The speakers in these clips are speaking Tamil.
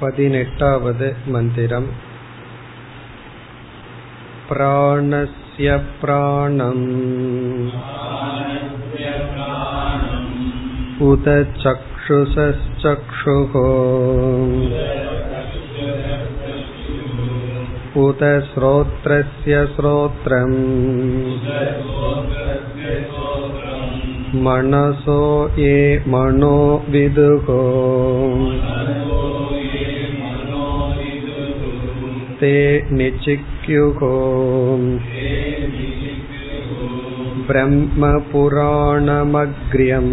पदिनेट्टावद् मन्दिरम् प्राणस्य प्राणम् उत चक्षुषश्चक्षुः उत श्रोत्रस्य श्रोत्रम् मनसो ये मनो विदुः ते निचिक्युः ब्रह्मपुराणमग्र्यम्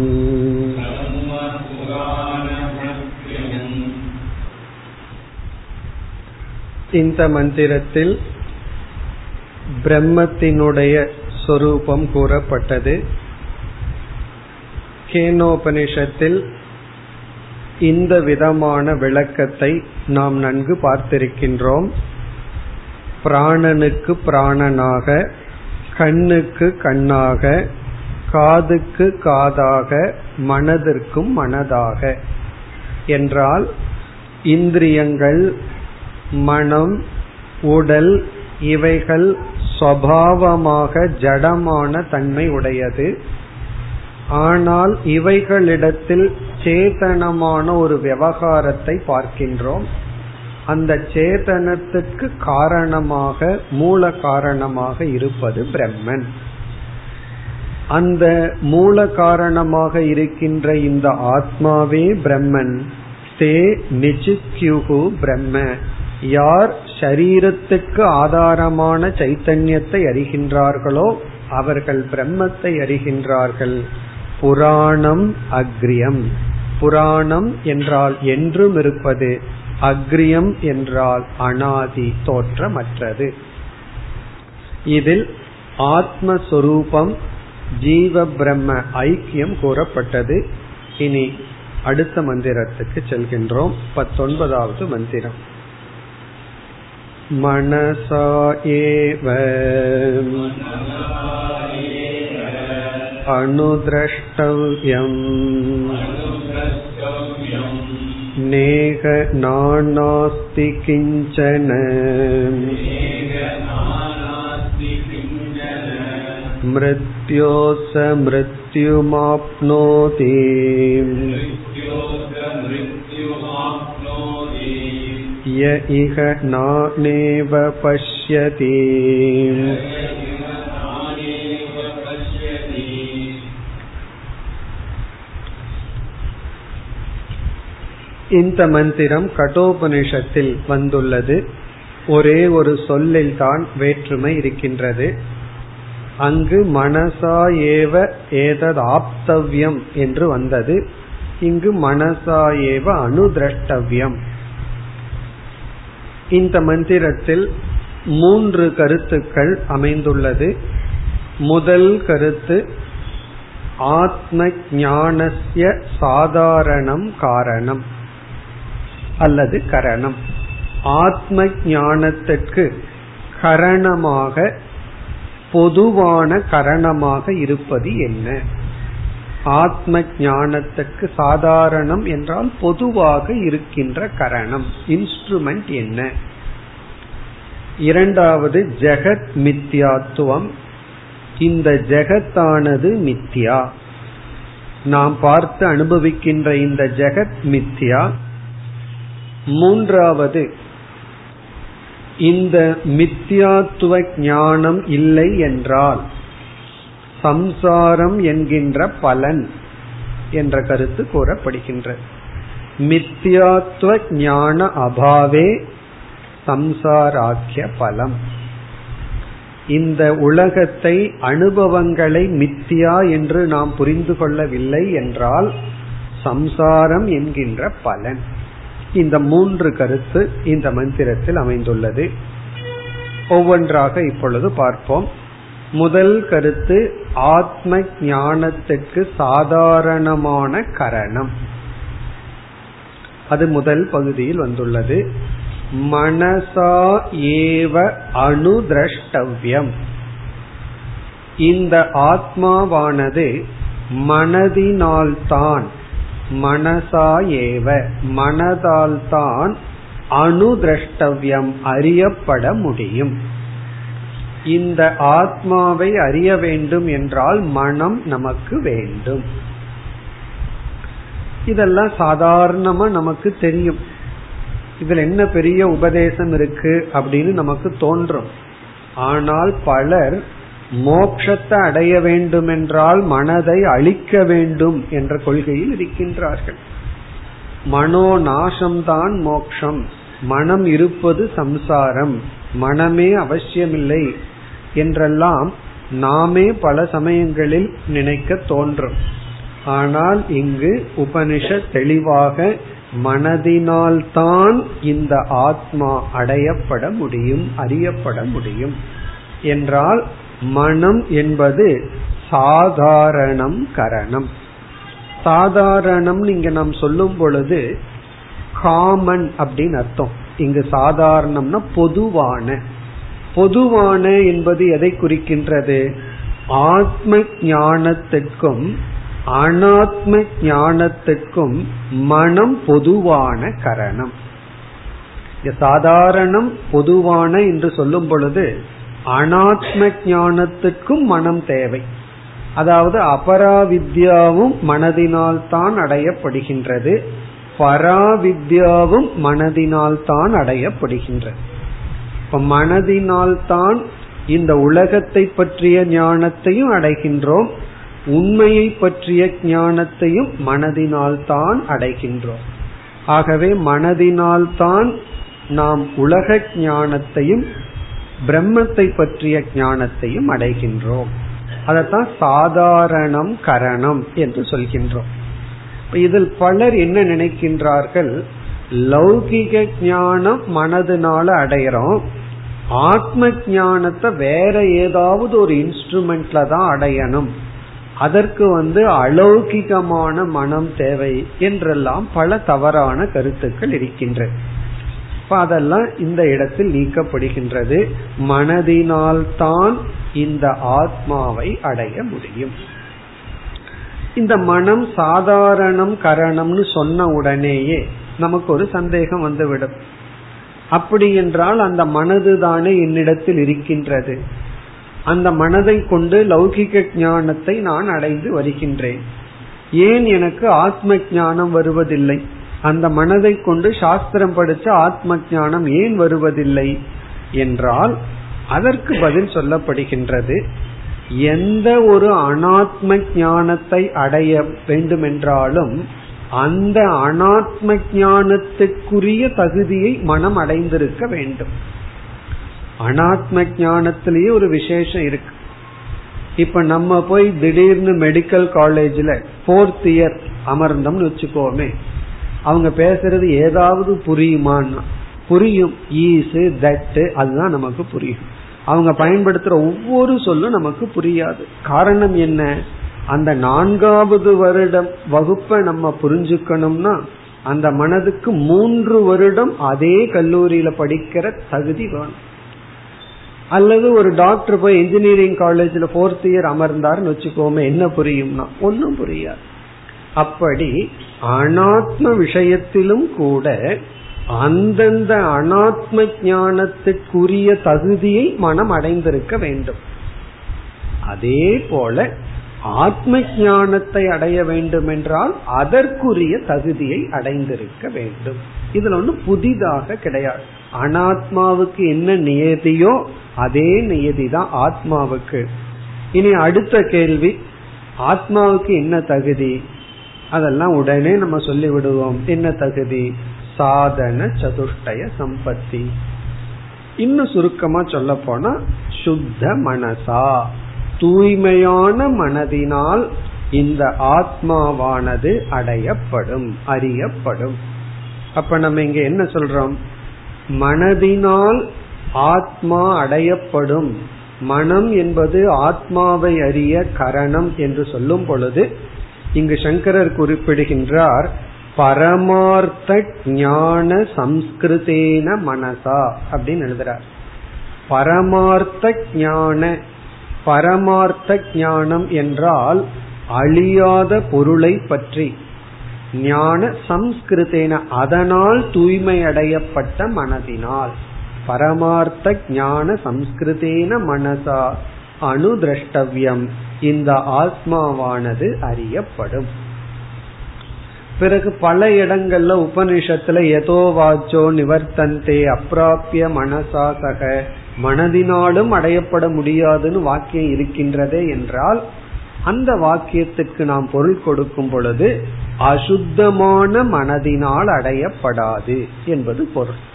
இந்த மந்திரத்தில் பிரம்மத்தினுடைய சொரூபம் கூறப்பட்டது கேனோபனிஷத்தில் இந்த விதமான விளக்கத்தை நாம் நன்கு பார்த்திருக்கின்றோம் பிராணனுக்கு பிராணனாக கண்ணுக்கு கண்ணாக காதுக்கு காதாக மனதிற்கும் மனதாக. என்றால் இந்திரியங்கள் மனம் உடல் இவைகள் சுவாவமாக ஜடமான தன்மை உடையது. ஆனால் இவைகளிடத்தில் சேதனமான ஒரு விவகாரத்தை பார்க்கின்றோம். அந்த சேதனத்துக்கு காரணமாக மூல காரணமாக இருப்பது பிரம்மன். அந்த மூல காரணமாக இருக்கின்ற இந்த ஆத்மாவே பிரம்மன். தே நிச்சித்யுகு பிரம்ம. யார் ஷரீரத்துக்கு ஆதாரமான சைத்தன்யத்தை அறிகின்றார்களோ அவர்கள் பிரம்மத்தை அறிகின்றார்கள். புராணம் அக்ரியம். புராணம் என்றால் என்றும் இருப்பது. அக்ரியம் என்றால் அனாதி தோற்றமற்றது இதில் ஆத்மஸ்வரூபம் ஜீவ பிரம்ம ஐக்கியம் கூறப்பட்டது இனி அடுத்த மந்திரத்துக்கு செல்கின்றோம் பத்தொன்பதாவது மந்திரம் मनसा एव अनुद्रष्टव्यम् नेह नानास्ति किञ्चन मृत्योस मृत्युमाप्नोति य इह नानेव पश्यति இந்த மந்திரம் கடோபனிஷத்தில் வந்துள்ளது. ஒரே ஒரு சொல்லில் தான் வேற்றுமை இருக்கின்றது. அங்கு மனசா ஏவ ஏதத் ஆப்தவ்யம் என்று வந்தது. இங்கு மனசா ஏவ அனுதிரஷ்டவ்யம். இந்த மந்திரத்தில் மூன்று கருத்துக்கள் அமைந்துள்ளது. முதல் கருத்து ஆத்ம ஞானசிய சாதாரணம் காரணம். அல்லது கரணம். ஆத்ம ஞானத்திற்கு கரணமாக பொதுவான கரணமாக இருப்பது என்ன? ஆத்ம ஞானத்துக்கு சாதாரணம் என்றால் பொதுவாக இருக்கின்ற கரணம் இன்ஸ்ட்ருமெண்ட் என்ன? இரண்டாவது ஜெகத் மித்யாத்துவம். இந்த ஜெகத்தானது மித்யா. நாம் பார்த்து அனுபவிக்கின்ற இந்த ஜெகத் மித்யா மூன்றாவது இந்த மித்யாத்துவ ஞானம் இல்லை என்றால் சம்சாரம் என்கின்ற பலன் என்ற கருத்து கூறப்படுகின்றது. மித்யாத்துவ ஞான அபாவே சம்சாராக்கிய பலம். இந்த உலகத்தை அனுபவங்களை மித்தியா என்று நாம் புரிந்து கொள்ளவில்லை என்றால் சம்சாரம் என்கின்ற பலன். இந்த மூன்று கருத்து இந்த மந்திரத்தில் அமைந்துள்ளது. ஒவ்வொன்றாக இப்பொழுது பார்ப்போம். முதல் கருத்து ஆத்ம ஞானத்துக்கு சாதாரணமான கரணம். அது முதல் பகுதியில் வந்துள்ளது. மனசா ஏவ அனுதிரஷ்டவ்யம். இந்த ஆத்மாவானது மனதினால்தான் மனசா ஏவ மனதால்தான் அணுதிரஷ்டவியம் அறியப்பட முடியும். இந்த ஆத்மாவை அறிய வேண்டும் என்றால் மனம் நமக்கு வேண்டும். இதெல்லாம் சாதாரணமா நமக்கு தெரியும். இதுல என்ன பெரிய உபதேசம் இருக்கு அப்படின்னு நமக்கு தோன்றும். ஆனால் பலர் மோக்ஷத்தை அடைய வேண்டும் என்றால் மனதை அழிக்க வேண்டும் என்ற கொள்கையில் இருக்கின்றார்கள். மனோ நாசம்தான் மோக்ஷம் மனம் இருப்பது சம்சாரம். மனமே அவசியமில்லை என்றெல்லாம் நாமே பல சமயங்களில் நினைக்க தோன்றும். ஆனால் இங்கு உபனிஷத் தெளிவாக மனதினால்தான் இந்த ஆத்மா அடையப்பட முடியும் அறியப்பட முடியும். என்றால் மனம் என்பது சாதாரணம் கரணம். சாதாரணம் இங்க நாம் சொல்லும் பொழுது காமன் அப்படின்னு அர்த்தம். இங்கு சாதாரணம்னா பொதுவான. பொதுவான என்பது எதை குறிக்கின்றது? ஆத்ம ஞானத்திற்கும் அனாத்ம ஞானத்திற்கும் மனம் பொதுவான கரணம். சாதாரணம் பொதுவான என்று சொல்லும் பொழுது அனாத்ம ஞானத்துக்கும் மனம் தேவை. அதாவது அபராவித்யாவும் மனதினால் தான் அடையப்படுகின்றது. பராவித்யாவும் மனதினால் தான் அடையப்படுகின்றது. இப்ப மனதினால் தான் இந்த உலகத்தை பற்றிய ஞானத்தையும் அடைகின்றோம். உண்மையை பற்றிய ஞானத்தையும் மனதினால் தான் அடைகின்றோம். ஆகவே மனதினால் தான் நாம் உலக ஞானத்தையும் பிரம்மத்தை பற்றிய ஞானத்தையும் அடைகின்றோம். அதத்தான் சாதாரணம் கரணம் என்று சொல்கின்றோம். இதில் பலர் என்ன நினைக்கின்றார்கள்? லௌகிக ஞானம் மனதினால அடையிறோம். ஆத்ம ஞானத்தை வேற ஏதாவது ஒரு இன்ஸ்ட்ருமெண்ட்ல தான் அடையணும். அதற்கு வந்து அலௌகிகமான மனம் தேவை என்றெல்லாம் பல தவறான கருத்துக்கள் இருக்கின்றன. அதெல்லாம் இந்த இடத்தில் நீக்கப்படுகின்றது. மனதினால்தான் இந்த ஆத்மாவை அடைய முடியும். இந்த மனம் சாதாரணம் கரணம்னு சொன்ன உடனேயே நமக்கு ஒரு சந்தேகம் வந்துவிடும். அப்படி என்றால் அந்த மனது தானே என்னிடத்தில் இருக்கின்றது. அந்த மனதை கொண்டு லௌகிக ஞானத்தை நான் அடைந்து வருகின்றேன். ஏன் எனக்கு ஆத்ம ஞானம் வருவதில்லை? அந்த மனதை கொண்டு சாஸ்திரம் படிச்ச ஆத்ம ஞானம் ஏன் வருவதில்லை என்றால் அதற்கு பதில் சொல்லப்படுகின்றது. எந்த ஒரு அனாத்ம ஞானத்தை அடைய வேண்டுமென்றாலும் அந்த அனாத்ம ஞானத்துக்குரிய தகுதியை மனம் அடைந்திருக்க வேண்டும். அனாத்ம ஞானத்திலேயே ஒரு விசேஷம் இருக்கு. இப்ப நம்ம போய் திடீர்னு மெடிக்கல் காலேஜ்ல போர்த் இயர் அமர்ந்தோம்னு வச்சுக்கோமே. அவங்க பேசுறது ஏதாவது புரியுமான்னா புரியும். ஈஸு தட்டு அதுதான் நமக்கு புரியும். அவங்க பயன்படுத்துற ஒவ்வொரு சொல்லும் நமக்கு புரியாது. காரணம் என்ன? அந்த நான்காவது வருடம் வகுப்பை நம்ம புரிஞ்சுக்கணும்னா அந்த மனதுக்கு மூன்று வருடம் அதே கல்லூரியில படிக்கிற தகுதி வேணும். அல்லது ஒரு டாக்டர் போய் இன்ஜினியரிங் காலேஜ்ல போர்த் இயர் அமர்ந்தாருன்னு வச்சுக்கோமே என்ன புரியும்னா ஒன்னும் புரியாது. அப்படி அனாத்ம விஷயத்திலும் கூட அந்தந்த அனாத்ம ஞானத்துக்குரிய தகுதியை மனம் அடைந்திருக்க வேண்டும். அதே போல ஆத்ம ஞானத்தை அடைய வேண்டும் என்றால் அதற்குரிய தகுதியை அடைந்திருக்க வேண்டும். இதுல ஒண்ணு புதிதாக கிடையாது. அனாத்மாவுக்கு என்ன நியதியோ அதே நியதி தான் ஆத்மாவுக்கு. இனி அடுத்த கேள்வி ஆத்மாவுக்கு என்ன தகுதி? அதெல்லாம் உடனே நம்ம சொல்லி விடுவோம் என்ன தகுதி? சாதன சதுஷ்டய சம்பத்தி. இன்னும் சுருக்கமா சொல்ல போனா சுத்த மனசா. தூய்மையான மனதினால் இந்த ஆத்மாவானது அடையப்படும் அறியப்படும். அப்ப நம்ம இங்க என்ன சொல்றோம்? மனதினால் ஆத்மா அடையப்படும். மனம் என்பது ஆத்மாவை அறிய கரணம் என்று சொல்லும் பொழுது இங்கு சங்கரர் குறிப்பிடுகின்றார் பரமார்த்த ஞான சம்ஸ்கிருதேன மனசா அப்படின்னு எழுதுறார். பரமார்த்த ஞான பரமார்த்த ஞானம் என்றால் அழியாத பொருளை பற்றி. ஞான சம்ஸ்கிருதேன அதனால் தூய்மை அடையப்பட்ட மனதினால். பரமார்த்த ஞான சம்ஸ்கிருதேன மனசா. அனுதிரஷ்டவியம் இந்த ஆத்மாவானது அறியப்படும். பிறகு பல இடங்கள்ல உபனிஷத்துல எதோ வாச்சோ நிவர்த்தந்தே அப்பிராபிய மனசா சக மனதினாலும் அடையப்பட முடியாதுன்னு வாக்கியம் இருக்கின்றதே என்றால் அந்த வாக்கியத்துக்கு நாம் பொருள் கொடுக்கும் பொழுது அசுத்தமான மனதினால் அடையப்படாது என்பது பொருள்.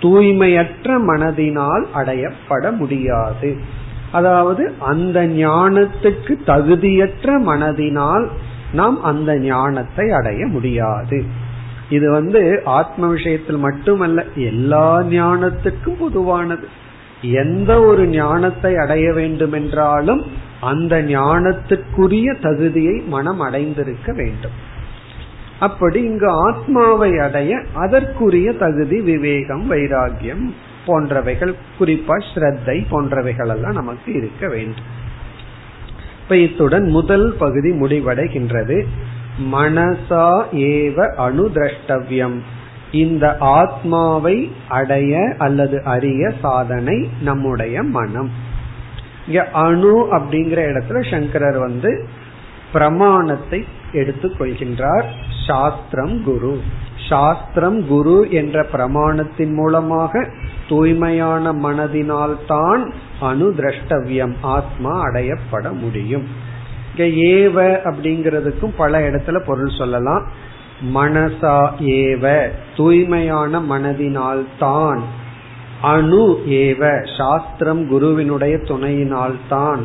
தூய்மையற்ற மனதினால் அடையப்பட முடியாது. அதாவது அந்த ஞானத்துக்கு தகுதியற்ற மனதினால் நாம் அந்த ஞானத்தை அடைய முடியாது. இது வந்து ஆத்ம விஷயத்தில் மட்டுமல்ல எல்லா ஞானத்துக்கும் பொதுவானது. எந்த ஒரு ஞானத்தை அடைய வேண்டும் என்றாலும் அந்த ஞானத்துக்குரிய தகுதியை மனம் அடைந்திருக்க வேண்டும். அப்படி இங்கு ஆத்மாவை அடைய அதற்குரிய தகுதி விவேகம் வைராகியம் போன்றவைகள் குறிப்பா ஸ்ரத்தை போன்றவைகள் எல்லாம் நமக்கு இருக்க வேண்டும். இப்ப இத்துடன் முதல் பகுதி முடிவடைகின்றது. மனசா ஏவ அணுதிரஷ்டவியம் இந்த ஆத்மாவை அடைய அல்லது அறிய சாதனை நம்முடைய மனம். இங்க அணு அப்படிங்கிற இடத்துல சங்கரர் வந்து பிரமாணத்தை எடுத்துக் கொள்கின்றார் சாஸ்திரம் குரு. சாஸ்திரம் குரு என்ற பிரமாணத்தின் மூலமாக தூய்மையான மனதினால் தான் அணுதிரஷ்டவியம் ஆத்மா அடையப்பட முடியும். ஏவ அப்படிங்கிறதுக்கும் பல இடத்துல பொருள் சொல்லலாம். மனசா ஏவ தூய்மையான மனதினால் தான் அணு ஏவ சாஸ்திரம் குருவினுடைய துணையினால் தான்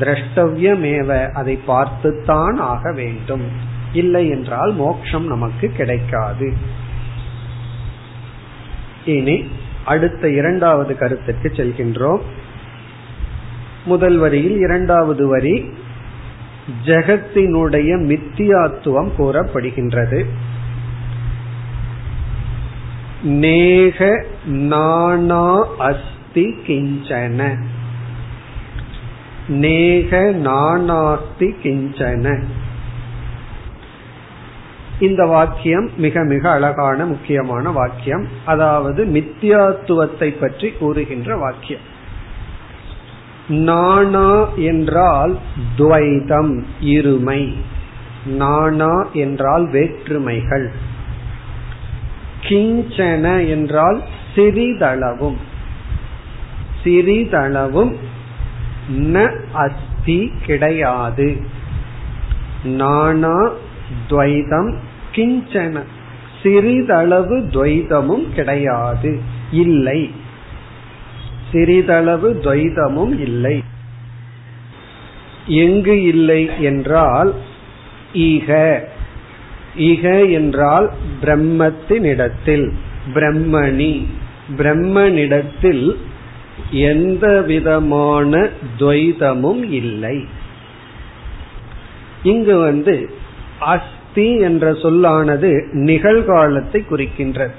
திரஷ்டவியமேவ அதை பார்த்துத்தான் ஆக வேண்டும். இல்லை என்றால் மோட்சம் நமக்கு கிடைக்காது. இனி அடுத்த இரண்டாவது கருத்துக்கு செல்கின்றோம். முதல் வரியில் இரண்டாவது வரி ஜெகத்தினுடைய மித்தியாத்துவம் கூறப்படுகின்றது. நேக நானா அஸ்தி கிஞ்சன. நேக நானாஸ்தி கிஞ்சன. இந்த வாக்கியம் மிக மிக அழகான முக்கியமான வாக்கியம். அதாவது மித்தியாத்துவத்தை பற்றி கூறுகின்ற வாக்கியம். நானா என்றால் துவைதம் இருமை. நானா என்றால் வேற்றுமைகள். கிஞ்சன என்றால் சிறிதளவும். சிறிதளவும் ந அஸ்தி கிடையாது. நானா துவைதம் கிஞ்சன. சிறிதளவு துவைதமும் கிடையாது. இல்லை. சிறிதளவு துவைதமும் இல்லை. எங்கு இல்லை என்றால் ஈக ஈக என்றால் பிரம்மத்தினிடத்தில். பிரம்மணி. பிரம்மனிடத்தில் எந்த விதமான துவைதமும் இல்லை. இங்கு வந்து அஸ்தி என்ற சொல்லானது நிகழ்காலத்தை குறிக்கின்றது.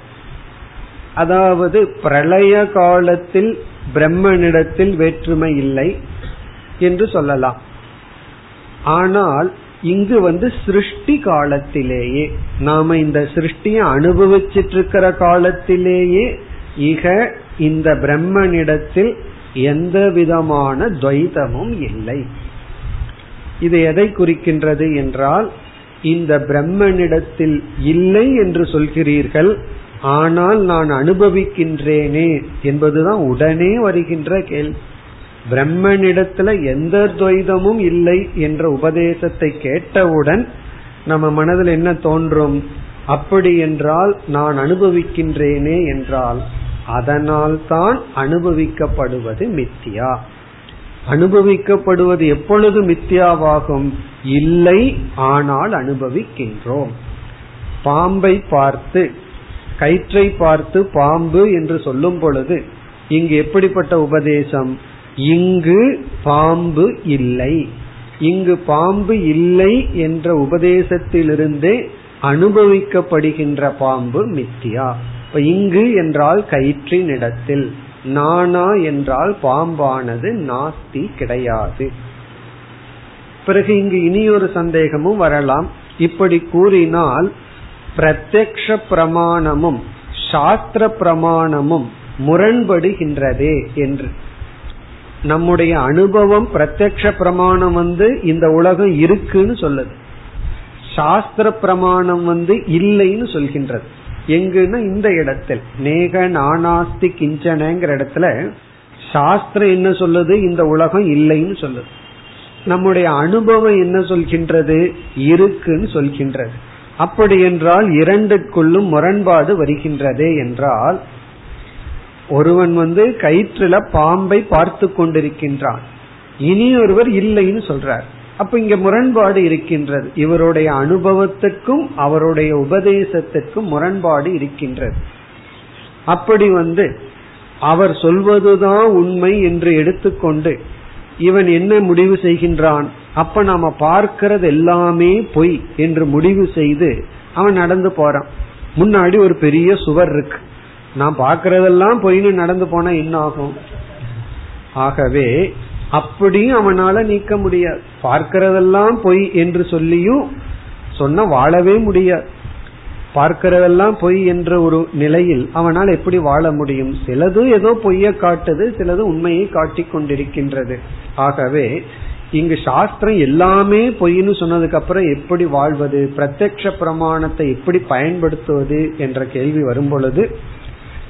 அதாவது பிரளய காலத்தில் பிரம்மனிடத்தில் வேற்றுமை இல்லை என்று சொல்லலாம். ஆனால் இங்கு வந்து சிருஷ்டி காலத்திலேயே நாம இந்த சிருஷ்டியை அனுபவிச்சிட்டு இருக்கிற காலத்திலேயே இக இந்த பிரம்மனிடத்தில் எந்த விதமான துவைதமும் இல்லை. இது எதை குறிக்கின்றது என்றால் இந்த பிரம்மனிடத்தில் இல்லை என்று சொல்கிறீர்கள் ஆனால் நான் அனுபவிக்கின்றேனே என்பதுதான் உடனே வருகின்ற கேள்வி. பிரம்மனிடத்துல எந்த துவைதமும் இல்லை என்ற உபதேசத்தை கேட்டவுடன் நம்ம மனதில் என்ன தோன்றும்? அப்படி என்றால் நான் அனுபவிக்கின்றேனே என்றால் அதனால் தான் அனுபவிக்கப்படுவது மித்தியா? அனுபவிக்கப்படுவது எப்பொழுது மித்தியாவாகும் இல்லை ஆனால் அனுபவிக்கின்றோம். பாம்பை பார்த்து கயிற்றை பார்த்து பாம்பு என்று சொல்லும் பொழுது இங்கு எப்படிப்பட்ட உபதேசம்? இங்கு பாம்பு இல்லை. இங்கு பாம்பு இல்லை என்ற உபதேசத்திலிருந்தே அனுபவிக்கப்படுகின்ற பாம்பு மித்தியா இப்ப இங்கு என்றால் கயிற்றின் இடத்தில். நானா என்றால் பாம்பானது நாஸ்தி கிடையாது. பிறகு இங்கு இனியொரு சந்தேகமும் வரலாம். இப்படி கூறினால் பிரத்யக்ஷ பிரமாணமும் சாஸ்திர பிரமாணமும் முரண்படுகின்றதே என்று. நம்முடைய அனுபவம் பிரத்யக்ஷ பிரமாணம் வந்து இந்த உலகம் இருக்குன்னு சொல்லுது. சாஸ்திர பிரமாணம் வந்து இல்லைன்னு சொல்கின்றது. எங்குன்னா இந்த இடத்தில். நேக நானாஸ்தி கிஞ்சனங்கிற இடத்துல சாஸ்திரம் என்ன சொல்லுது? இந்த உலகம் இல்லைன்னு சொல்லுது. நம்முடைய அனுபவம் என்ன சொல்கின்றது? இருக்குன்னு சொல்கின்றது. அப்படி என்றால் இரண்டுக்குள்ளும் முரண்பாடு வருகின்றதே என்றால் ஒருவன் வந்து கயிற்றுல பாம்பை பார்த்து கொண்டிருக்கின்றான். இனி ஒருவர் இல்லைன்னு சொல்றார். அப்ப இங்க முரண்பாடு இருக்கின்றது. இவருடைய அனுபவத்துக்கும் அவருடைய உபதேசத்துக்கும் முரண்பாடு இருக்கின்றது. அப்படி வந்து அவர் சொல்வதுதான் உண்மை என்று எடுத்துக்கொண்டு இவன் என்ன முடிவு செய்கின்றான்? அப்ப நாம பார்க்கிறது எல்லாமே பொய் என்று முடிவு செய்து அவன் நடந்து போறான். முன்னாடி ஒரு பெரிய சுவர் இருக்கு. நான் பார்க்கறதெல்லாம் பொய்னு நடந்து போனா என்ன ஆகும் ஆகவே அப்படியும் அவனால நீக்க முடியாது. பார்க்கிறதெல்லாம் பொய் என்று சொல்லியும் சொன்ன வாழவே முடியாது. பார்க்கிறதெல்லாம் பொய் என்ற ஒரு நிலையில் அவனால் எப்படி வாழ முடியும்? சிலது ஏதோ பொய்ய காட்டுது சிலது உண்மையை காட்டிக் கொண்டிருக்கின்றது. ஆகவே இங்கு சாஸ்திரம் எல்லாமே பொய்னு சொன்னதுக்கு அப்புறம் எப்படி வாழ்வது பிரத்யக்ஷ பிரமாணத்தை எப்படி பயன்படுத்துவது என்ற கேள்வி வரும் பொழுது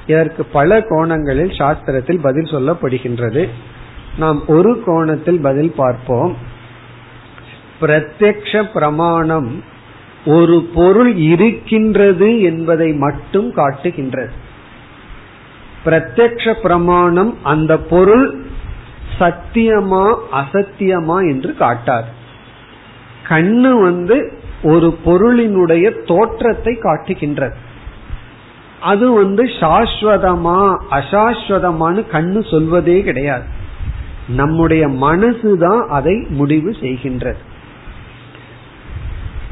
இதற்கு பல கோணங்களில் சாஸ்திரத்தில் பதில் சொல்லப்படுகின்றது. நாம் ஒரு கோணத்தில் பதில் பார்ப்போம். பிரத்யக்ஷ பிரமாணம் ஒரு பொருள் இருக்கின்றது என்பதை மட்டும் காட்டுகின்றது. பிரத்யக்ஷ பிரமாணம் அந்த பொருள் சத்தியமா அசத்தியமா என்று காட்டாது. கண்ணு வந்து ஒரு பொருளினுடைய தோற்றத்தை காட்டுகின்றது. அது வந்து சாஸ்வதமா அசாஸ்வதமானு கண்ணு சொல்வதே கிடையாது. நம்முடைய மனசுதான் அதை முடிவு செய்கின்றது.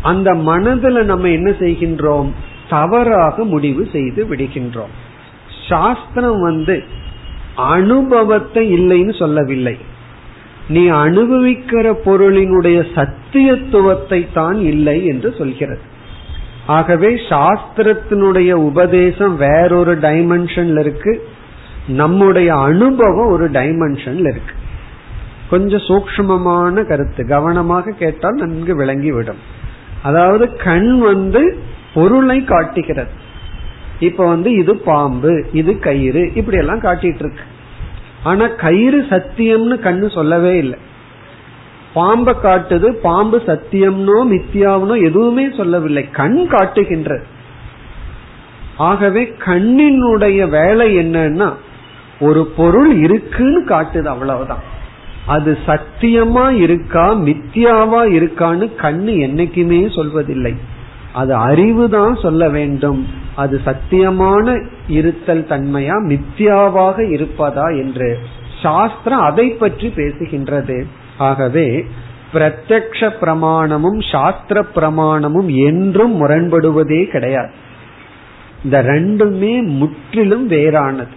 அந்த மனதுல நம்ம என்ன செய்கின்றோம்? தவறாக முடிவு செய்து விடுகின்றோம். சாஸ்திரம் வந்து அனுபவத்தை இல்லைன்னு சொல்லவில்லை. நீ அனுபவிக்கிற பொருளினுடைய சத்தியத்துவத்தை தான் இல்லை என்று சொல்கிறது. ஆகவே சாஸ்திரத்தினுடைய உபதேசம் வேறொரு டைமென்ஷன்ல இருக்கு. நம்முடைய அனுபவம் ஒரு டைமென்ஷன்ல இருக்கு. கொஞ்சம் சூக்மமான கருத்து கவனமாக கேட்டால் நன்கு விளங்கிவிடும். அதாவது கண் வந்து பொருளை காட்டுகிறது. இப்ப வந்து இது பாம்பு இது கயிறு இப்படி எல்லாம் காட்டிட்டு இருக்கு. ஆனா கயிறு சத்தியம்னு கண்ணு சொல்லவே இல்லை. பாம்பை காட்டுது பாம்பு சத்தியம்னோ மித்தியாவனோ எதுவுமே சொல்லவில்லை. கண் காட்டுகின்றது. ஆகவே கண்ணினுடைய வேலை என்னன்னா ஒரு பொருள் இருக்குன்னு காட்டுது அவ்வளவுதான். அது சத்தியமா இருக்கா மித்தியாவா இருக்கான்னு கண்ணு என்னைக்குமே சொல்வதில்லை. அது அறிவு தான் சொல்ல வேண்டும். அது சத்தியமான இருத்தல் தன்மையா மித்தியாவாக இருப்பதா என்று சாஸ்திரம் அதை பற்றி பேசுகின்றது. ஆகவே பிரத்யக்ஷ பிரமாணமும் சாஸ்திர பிரமாணமும் என்றும் முரண்படுவதே கிடையாது. இந்த ரெண்டுமே முற்றிலும் வேறானது.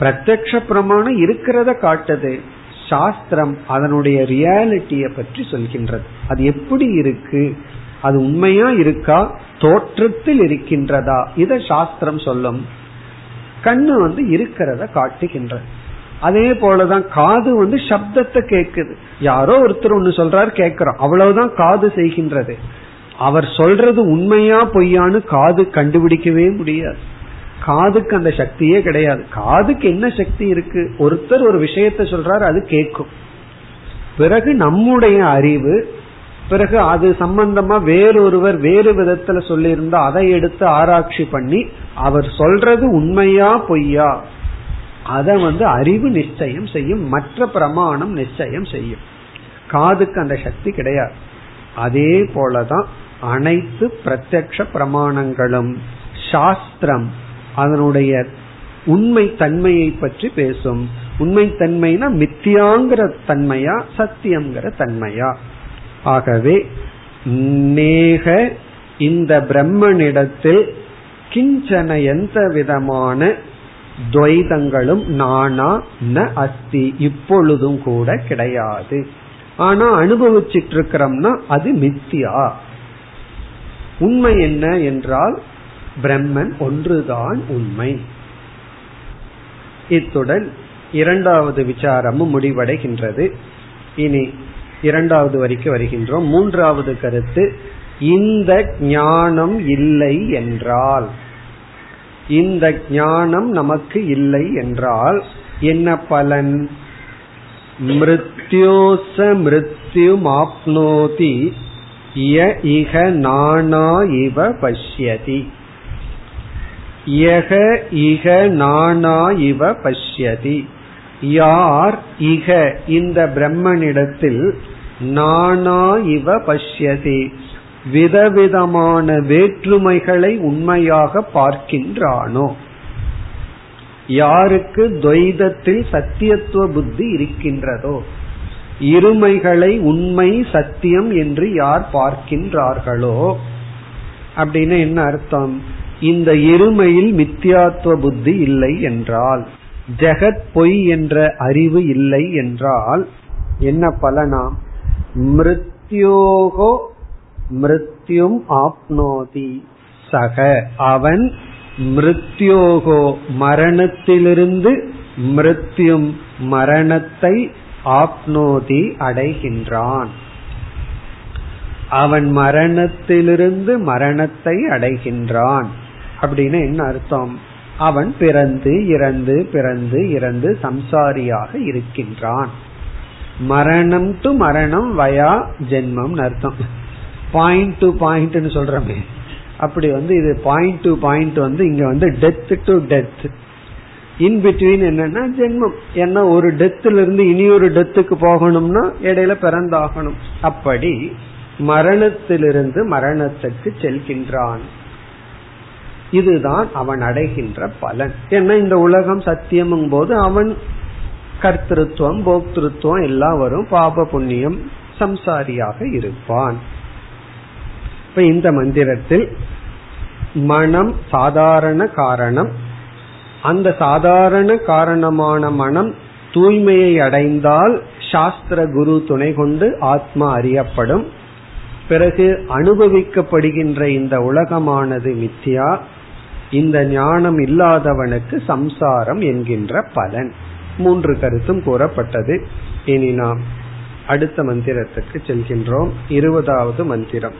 பிரத்யக்ஷ பிரமாணம் இருக்கிறத காட்டுது. சாஸ்திரம் அதனுடைய ரியாலிட்டிய பற்றி சொல்கின்றது. அது எப்படி இருக்கு? அது உண்மையா இருக்கா? தோற்றத்தில் இருக்கின்றதா? இத சாஸ்திரம் சொல்லும். கண்ணு வந்து இருக்கிறத காட்டுகின்றது. அதே போலதான் காது வந்து சப்தத்தை கேட்குது. யாரோ ஒருத்தர் ஒன்னு சொல்றாரு கேட்கிறோம். அவ்வளவுதான் காது செய்கின்றது. அவர் சொல்றது உண்மையா பொய்யான்னு காது கண்டுபிடிக்கவே முடியாது. காதுக்கு அந்த சக்தியே கிடையாது. காதுக்கு என்ன சக்தி இருக்கு? ஒருத்தர் ஒரு விஷயத்த சொல்றாரு அது கேட்கும் பிறகு நம்முடைய அறிவு பிறகு அது சம்பந்தமா வேறொருவர் வேறு விதத்துல சொல்லியிருந்தா அதை எடுத்து ஆராய்ச்சி பண்ணி அவர் சொல்றது உண்மையா பொய்யா? அதை வந்து அறிவு நிச்சயம் செய்யும் மற்ற பிரமாணம் நிச்சயம் செய்யும். காதுக்கு அந்த சக்தி கிடையாது. அதே போலதான் அனைத்து பிரத்யக்ஷ பிரமாணங்களும் சாஸ்திரம் அதனுடைய உண்மை தன்மையை பற்றி பேசும். உண்மை தன்மைனா மித்தியாங்கிற தன்மையா சத்தியம்ங்கிற தன்மையா? ஆகவே நேக இந்த பிரம்மனிடத்தில் கிஞ்சன எந்த விதமான துவைதங்களும் நானா ந அஸ்தி இப்பொழுதும் கூட கிடையாது. ஆனா அனுபவிச்சிட்டு இருக்கிறோம்னா அது மித்தியா. உண்மை என்ன என்றால் பிரம்மன் ஒன்றுதான் உண்மை. இத்துடன் இரண்டாவது விசாரமும் முடிவடைகின்றது. இனி இரண்டாவது வரைக்கும் வருகின்றோம். மூன்றாவது கருத்து இந்த ஞானம் இல்லை என்றால். இந்த ஞானம் நமக்கு இல்லை என்றால் என்ன பலன்? மிருத்யோச மிருத்யுமாப்னோதி ய இக நானா இவ பஷ்யதி. யக இக நானா இவ பஷ்யதி. யார் இக இந்த பிரம்மனிடத்தில் நானா இவ பஷ்யதி. விதவிதமான வேற்றுமைகளை உண்மையாக பார்க்கின்றானோ? யாருக்கு துவைதத்தில் சத்தியத்துவ புத்தி இருக்கின்றதோ? இருமைகளை உண்மை சத்தியம் என்று யார் பார்க்கின்றார்களோ? அப்படின்னு என்ன அர்த்தம்? இந்த இருமையில் மித்தியாத்துவ புத்தி இல்லை என்றால் ஜெகத் பொய் என்ற அறிவு இல்லை என்றால் என்ன பலனாம் மிருத்யோகோ மிருத்யும் ஆப்னோதி. சக அவன் மிருத்யோகோ மரணத்திலிருந்து மிருத்யும் மரணத்தை ஆப்னோதி அடைகின்றான். அவன் மரணத்திலிருந்து மரணத்தை அடைகின்றான். அப்படின்னு என்ன அர்த்தம்? அவன் பிறந்து இறந்து பிறந்து இறந்து சம்சாரியாக இருக்கின்றான். மரணம் டு மரணம் வயா ஜென்மம் அர்த்தம். பாயிண்ட் டு பாயிண்ட்னு சொல்றமே. அப்படி வந்து இது பாயிண்ட் டு பாயிண்ட் வந்து இங்க வந்து death to death in between என்னன்னா ஜென்மம். ஏன்னா ஒரு டெத்துல இருந்து இனி ஒரு டெத்துக்கு போகணும்னா இடையில பிறந்தாகணும். அப்படி மரணத்திலிருந்து மரணத்துக்கு செல்கின்றான். இதுதான் அவன் அடைகின்ற பலன். ஏன்னா இந்த உலகம் சத்தியமும் போது அவன் கர்த்திருவம் போக்திருத்துவம் எல்லாம் வரும். பாப புண்ணியம் சம்சாரியாக இருப்பான். இப்ப இந்த மந்திரத்தில் மனம் சாதாரண காரணம் அந்த சாதாரண காரணமான மனம் தூய்மையை அடைந்தால் சாஸ்திர குரு துணை கொண்டு ஆத்மா அறியப்படும். பிறகு அனுபவிக்கப்படுகின்ற இந்த உலகமானது மித்தியா இந்த ஞானம் இல்லாதவனுக்கு சம்சாரம் என்கின்ற பலன் மூன்று கருத்தும் கூறப்பட்டது இனி நாம் அடுத்த மந்திரத்துக்கு செல்கின்றோம் இருபதாவது மந்திரம்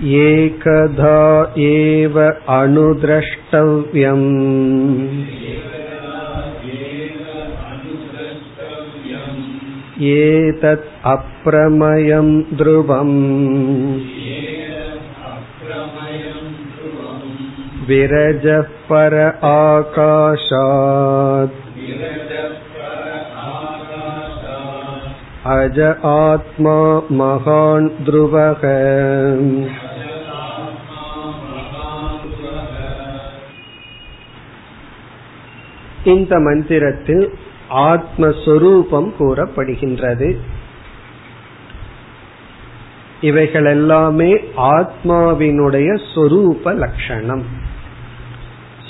एकधा एव अनुद्रष्टव्यम् एतत् अप्रमयं ध्रुवम् विरजः पर आकाशात् अज आत्मा महान् ध्रुवः இந்த மந்திரத்தில் ஆத்மஸ்வரூபம் கூறப்படுகின்றது இவைகள் எல்லாமே ஆத்மாவினுடைய சொரூப லட்சணம்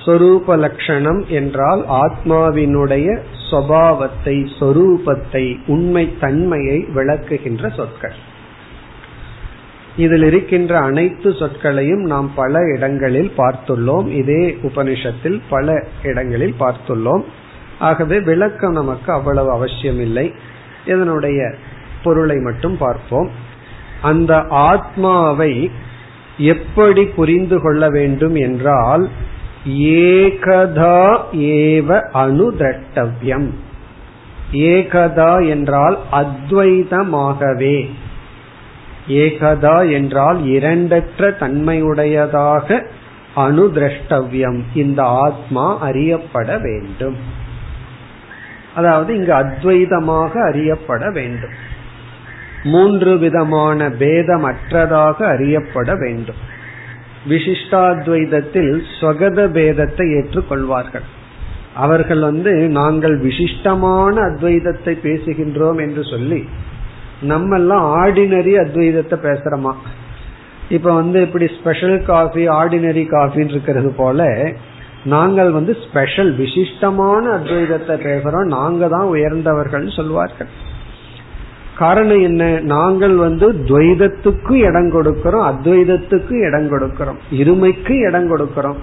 சொரூப லட்சணம் என்றால் ஆத்மாவினுடைய சுவாவத்தை சொரூபத்தை உண்மை தன்மையை விளக்குகின்ற சொற்கள். இதில் இருக்கின்ற அனைத்து சொற்களையும் நாம் பல இடங்களில் பார்த்துள்ளோம். இதே உபனிஷத்தில் பல இடங்களில் பார்த்துள்ளோம். ஆகவே விளக்கம் நமக்கு அவ்வளவு அவசியம் இல்லை இதனுடைய பொருளை மட்டும் பார்ப்போம். அந்த ஆத்மாவை எப்படி புரிந்து கொள்ள வேண்டும் என்றால் ஏகதா ஏவ அனுதட்டவியம். ஏகதா என்றால் அத்வைதமாகவே. ஏகதா என்றால் இரண்டற்ற தன்மையுடையதாக அனுதிரஷ்டவியம் இந்த ஆத்மா அறியப்பட வேண்டும். அதாவது இங்கு அத்வைதமாக அறியப்பட வேண்டும். மூன்று விதமான பேதமற்றதாக அறியப்பட வேண்டும். விசிஷ்டாத்வைதத்தில் ஸ்வகத பேதத்தை ஏற்றுக்கொள்வார்கள். அவர்கள் வந்து நாங்கள் விசிஷ்டமான அத்வைதத்தை பேசுகின்றோம் என்று சொல்லி நம்ம எல்லாம் ஆர்டினரி அத்வைதத்தை பேசுறோமா? இப்ப வந்து இப்படி ஸ்பெஷல் காஃபி ஆர்டினரி காஃபின்னு இருக்கிறது போல நாங்கள் வந்து ஸ்பெஷல் விசிஷ்டமான அத்வைதத்தை பேசுறோம் நாங்க தான் உயர்ந்தவர்கள் சொல்வார்கள் காரணம் என்ன? நாங்கள் வந்து துவைதத்துக்கு இடம் கொடுக்கிறோம் அத்வைதத்துக்கு இடம் கொடுக்கிறோம். இருமைக்கு இடம் கொடுக்கிறோம்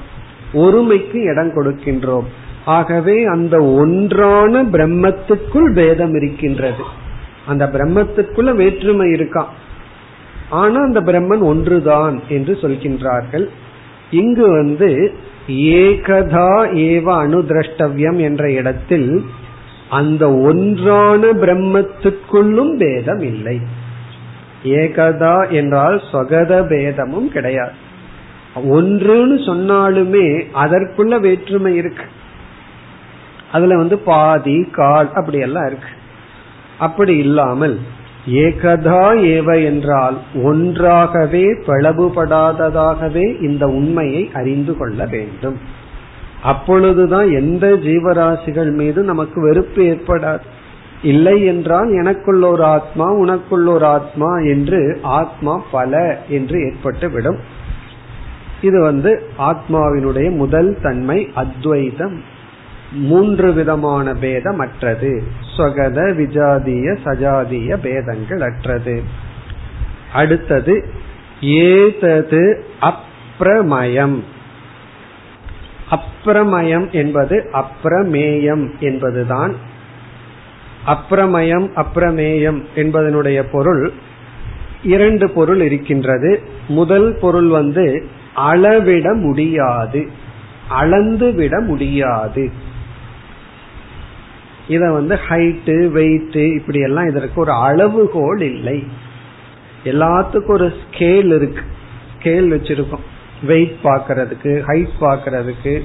ஒருமைக்கு இடம் கொடுக்கின்றோம். ஆகவே அந்த ஒன்றான பிரம்மத்துக்குள் பேதம் இருக்கின்றது. அந்த பிரம்மத்துக்குள்ள வேற்றுமை இருக்கான் ஆனா அந்த பிரம்மன் ஒன்றுதான் என்று சொல்கின்றார்கள். இங்கு வந்து ஏகதா ஏவ அணுதிரஷ்டவியம் என்ற இடத்தில் அந்த ஒன்றான பிரம்மத்துக்குள்ளும் பேதம் இல்லை ஏகதா என்றால் சொகத பேதமும் கிடையாது. ஒன்றுன்னு சொன்னாலுமே அதற்குள்ள வேற்றுமை இருக்கு. அதுல வந்து பாதி கால் அப்படி எல்லாம் இருக்கு. அப்படி இல்லாமல் ஏகதா ஏவ என்றால் ஒன்றாகவே பிளவுபடாததாகவே இந்த உண்மையை அறிந்து கொள்ள வேண்டும். அப்பொழுதுதான் எந்த ஜீவராசிகள் மீது நமக்கு வெறுப்பு ஏற்படாது. இல்லை என்றால் எனக்குள்ள ஒரு ஆத்மா உனக்குள்ள ஒரு ஆத்மா என்று ஆத்மா பல என்று ஏற்பட்டு விடும் இது வந்து ஆத்மாவினுடைய முதல் தன்மை அத்வைதம். மூன்று விதமான பேதம் அற்றது சொகத விஜாதிய சஜாதிய பேதங்கள் அற்றது. அடுத்தது ஏதது அப்பிரமயம் அப்பிரமயம் என்பது அப்பிரமேயம் என்பதுதான். அப்பிரமயம் அப்பிரமேயம் என்பதனுடைய பொருள் இரண்டு பொருள் இருக்கின்றது. முதல் பொருள் வந்து அளவிட முடியாது. அளந்து விட முடியாது. இத வந்து ஹைட்டு வெயிட்டு இப்படி எல்லாம் இதற்கு ஒரு அளவுகோல் இல்லை. எல்லாத்துக்கும் ஒரு ஸ்கேல் இருக்கு. ஸ்கேல் வச்சிருக்கோம். வெயிட் பாக்கிறதுக்கு ஹைட் பாக்கிறதுக்கு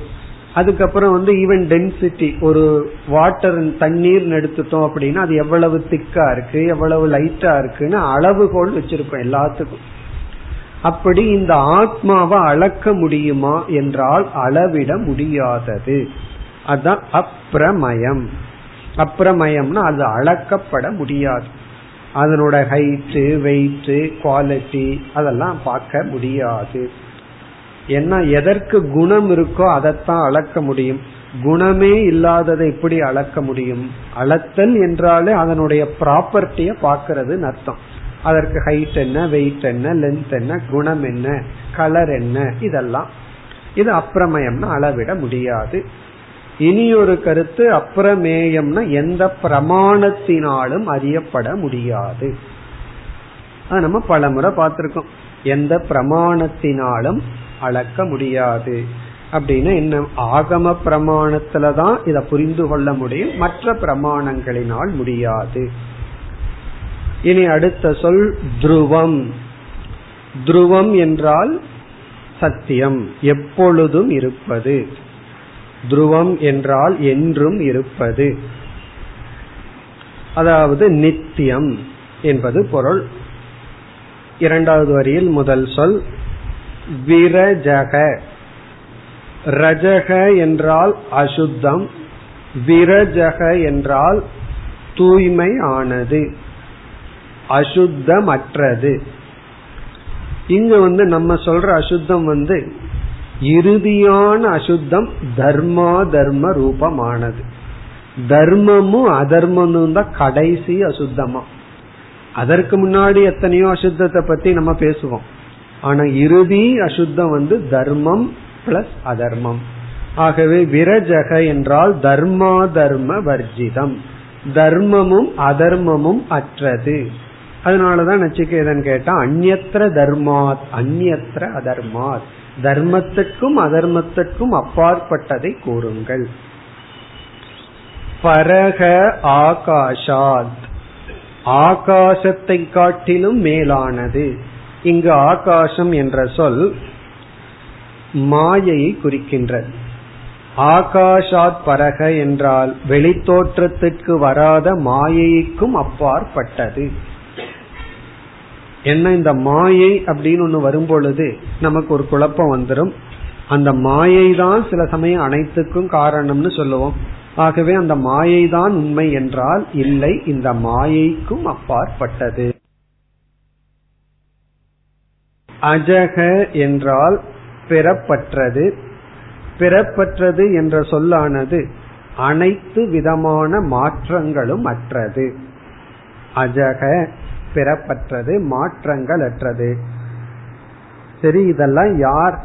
அதுக்கப்புறம் வந்து ஈவன் டென்சிட்டி ஒரு வாட்டர் தண்ணீர் எடுத்துட்டோம் அப்படின்னா அது எவ்வளவு திக்கா இருக்கு எவ்வளவு லைட்டா இருக்குன்னு அளவுகோல் வச்சிருப்போம் எல்லாத்துக்கும். அப்படி இந்த ஆத்மாவை அளக்க முடியுமா என்றால் அளவிட முடியாதது. அதுதான் அப்பிரமயம். அப்பிரமயம்னா அது அளக்கப்பட முடியாது. அதனோட ஹைட்டு வெயிட்டு குவாலிட்டி அதெல்லாம் பார்க்க முடியாது. ஏன்னா எதற்கு குணம் இருக்கோ அதைத்தான் அளக்க முடியும். குணமே இல்லாததை எப்படி அளக்க முடியும்? அளத்தல் என்றாலே அதனுடைய ப்ராப்பர்ட்டிய பாக்கிறதுன்னு அர்த்தம். அதற்கு ஹைட் என்ன வெயிட் என்ன லென்த் என்ன குணம் என்ன கலர் என்ன இதெல்லாம். இது அப்பிரமயம்னு அளவிட முடியாது. இனி ஒரு கருத்து அப்பிரமேயம்னா எந்த பிரமாணத்தினாலும் அறியப்பட முடியாது. நம்ம பல முறை பார்த்திருக்கோம். எந்த பிரமாணத்தினாலும் அளக்க முடியாது. அப்படின்னு என்ன ஆகம பிரமாணத்துலதான் இதை புரிந்து கொள்ள முடியும். மற்ற பிரமாணங்களினால் முடியாது. இனி அடுத்த சொல் துருவம். துருவம் என்றால் சத்தியம் எப்பொழுதும் இருப்பது. துருவம் என்றால் என்றும் இருப்பது. அதாவது நித்தியம் என்பது பொருள். இரண்டாவது வரியில் முதல் சொல் விரஜக. ரஜக என்றால் அசுத்தம் விரஜக என்றால் தூய்மை ஆனது அசுத்தமற்றது. இங்க வந்து நம்ம சொல்ற அசுத்தம் வந்து இறுதியான அசுத்தம் தர்மா தர்ம ரூபமானது. தர்மமும் அதர்மமும் தான் கடைசி அசுத்தமா. அதற்கு முன்னாடி எத்தனையோ அசுத்தத்தை பத்தி நம்ம பேசுவோம். ஆனா இறுதி அசுத்தம் வந்து தர்மம் பிளஸ் அதர்மம். ஆகவே விரஜக என்றால் தர்மா தர்ம வர்ஜிதம். தர்மமும் அதர்மமும் அற்றது. அதனாலதான் நச்சுக்கேதன் கேட்டா அந்நத்திர தர்மாத் அந்நத்திர அதர்மாத். தர்மத்துக்கும் அதர்மத்துக்கும் அப்பாற்பட்டதை கூறுங்கள். பரக ஆகாஷாத். ஆகாசத்தை காட்டிலும் மேலானது. இங்கு ஆகாசம் என்ற சொல் மாயையை குறிக்கின்றது. ஆகாஷாத் பரக என்றால் வெளித்தோற்றத்திற்கு வராத மாயைக்கும் அப்பாற்பட்டது. என்ன இந்த மாயை அப்படின்னு ஒண்ணு வரும்பொழுது நமக்கு ஒரு குழப்பம் வந்துடும் அந்த மாயை தான் சில சமயம் அனைத்துக்கும் காரணம்னு சொல்லுவோம். ஆகவே அந்த மாயை தான் உண்மை என்றால் இல்லை இந்த மாயைக்கும் அப்பாற்பட்டது. அஜக என்றால் பிறப்பற்றது. பிறப்பற்றது என்ற சொல்லானது அனைத்து விதமான மாற்றங்களும் அற்றது. அஜக பெறப்பட்டது மாற்றங்கள் அற்றது. சரி இதெல்லாம் யார்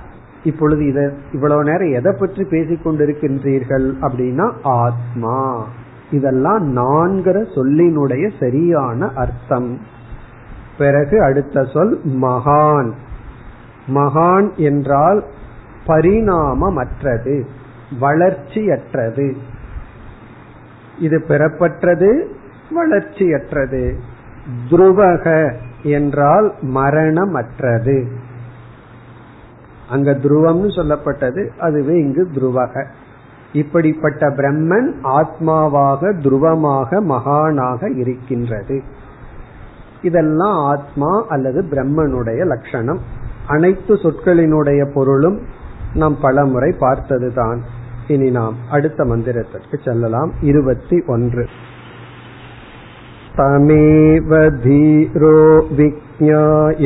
இப்பொழுது இத இவ்வளவு நேரம் எதை பற்றி பேசிக் கொண்டிருக்கின்றீர்கள் அப்படின்னா ஆத்மா. இதெல்லாம் நான்கிற சொல்லினுடைய சரியான அர்த்தம். பிறகு அடுத்த சொல் மகான். மகான் என்றால் பரிணாமமற்றது வளர்ச்சியற்றது. இது பெறப்பட்டது வளர்ச்சியற்றது. துருவக என்றால் மரணமற்றது. அங்க துருவம்னு சொல்லப்பட்டது அதுவே இங்கு துருவக. இப்படிப்பட்ட பிரம்மன் ஆத்மாவாக துருவமாக மகானாக இருக்கின்றது. இதெல்லாம் ஆத்மா அல்லது பிரம்மனுடைய லட்சணம். அனைத்து சொற்களினுடைய பொருளும் நாம் பல முறை பார்த்ததுதான் இனி நாம் அடுத்த மந்திரத்திற்கு செல்லலாம் இருபத்தி ஒன்று தமேவ தீரோ விஜ்ஞாய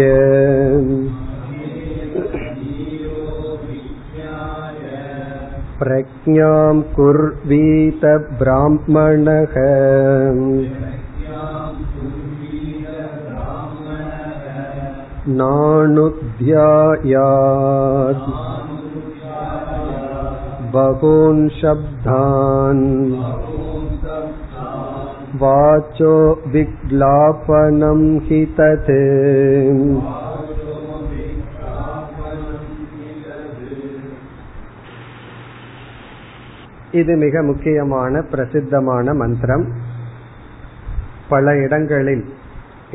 प्रज्ञां कुर्वीत ब्राह्मणः नानुध्यायात् बहून् शब्दान् वाचो विग्लापनं हि तत् இது மிக முக்கியமான பிரசித்தமான மந்திரம் பல இடங்களில்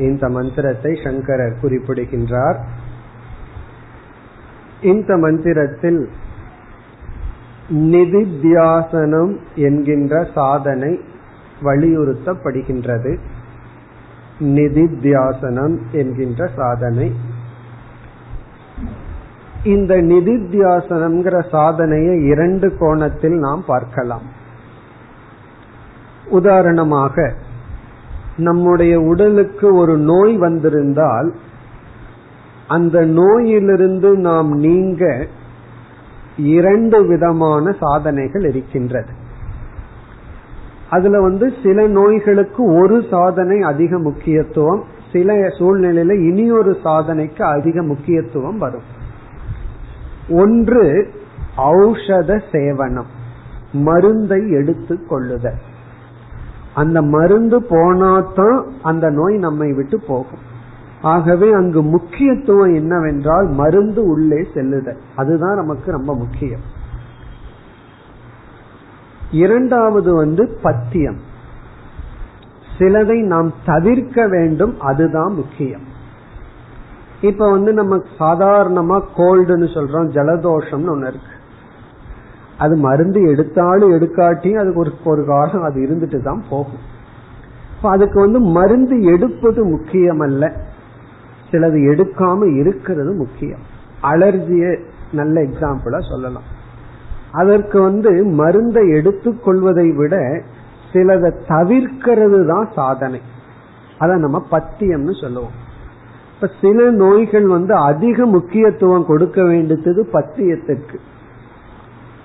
இந்த மந்திரத்தை சங்கரர் குறிப்பிடுகின்றார். இந்த மந்திரத்தில் நிதித்தியாசனம் என்கின்ற சாதனை வலியுறுத்தப்படுகின்றது. நிதித்தியாசனம் என்கின்ற சாதனை. இந்த நிதித்தியாசனம்ங்கிற சாதனையை இரண்டு கோணத்தில் நாம் பார்க்கலாம். உதாரணமாக நம்முடைய உடலுக்கு ஒரு நோய் வந்திருந்தால் அந்த நோயிலிருந்து நாம் நீங்க இரண்டு விதமான சாதனைகள் இருக்கின்றது. அதுல வந்து சில நோய்களுக்கு ஒரு சாதனை அதிக முக்கியத்துவம் சில சூழ்நிலையில இனி ஒரு சாதனைக்கு அதிக முக்கியத்துவம் வரும். ஒன்று ஔஷத சேவனம் மருந்தை எடுத்து கொள்ளுதல். அந்த மருந்து போனாதான் அந்த நோய் நம்மை விட்டு போகும். ஆகவே அங்கு முக்கியத்துவம் என்னவென்றால் மருந்து உள்ளே செல்லுதல். அதுதான் நமக்கு ரொம்ப முக்கியம். இரண்டாவது வந்து பத்தியம். சிலதை நாம் தவிர்க்க வேண்டும் அதுதான் முக்கியம். இப்ப வந்து நம்ம சாதாரணமா கோல்டுன்னு சொல்றோம் ஜலதோஷம்னு ஒன்னு இருக்கு. அது மருந்து எடுத்தாலும் எடுக்காட்டியும் அதுக்கு ஒரு ஒரு காலம் அது இருந்துட்டு தான் போகும். அதுக்கு வந்து மருந்து எடுப்பது முக்கியம் அல்ல சிலது எடுக்காம இருக்கிறது முக்கியம். அலர்ஜிய நல்ல எக்ஸாம்பிளா சொல்லலாம். அதற்கு வந்து மருந்தை எடுத்துக்கொள்வதை விட சிலதை தவிர்க்கிறது தான் சாதனை. அதை நம்ம பத்தியம்னு சொல்லுவோம். இப்ப சில நோய்கள் வந்து அதிக முக்கியத்துவம் கொடுக்க வேண்டியது பத்தியத்துக்கு.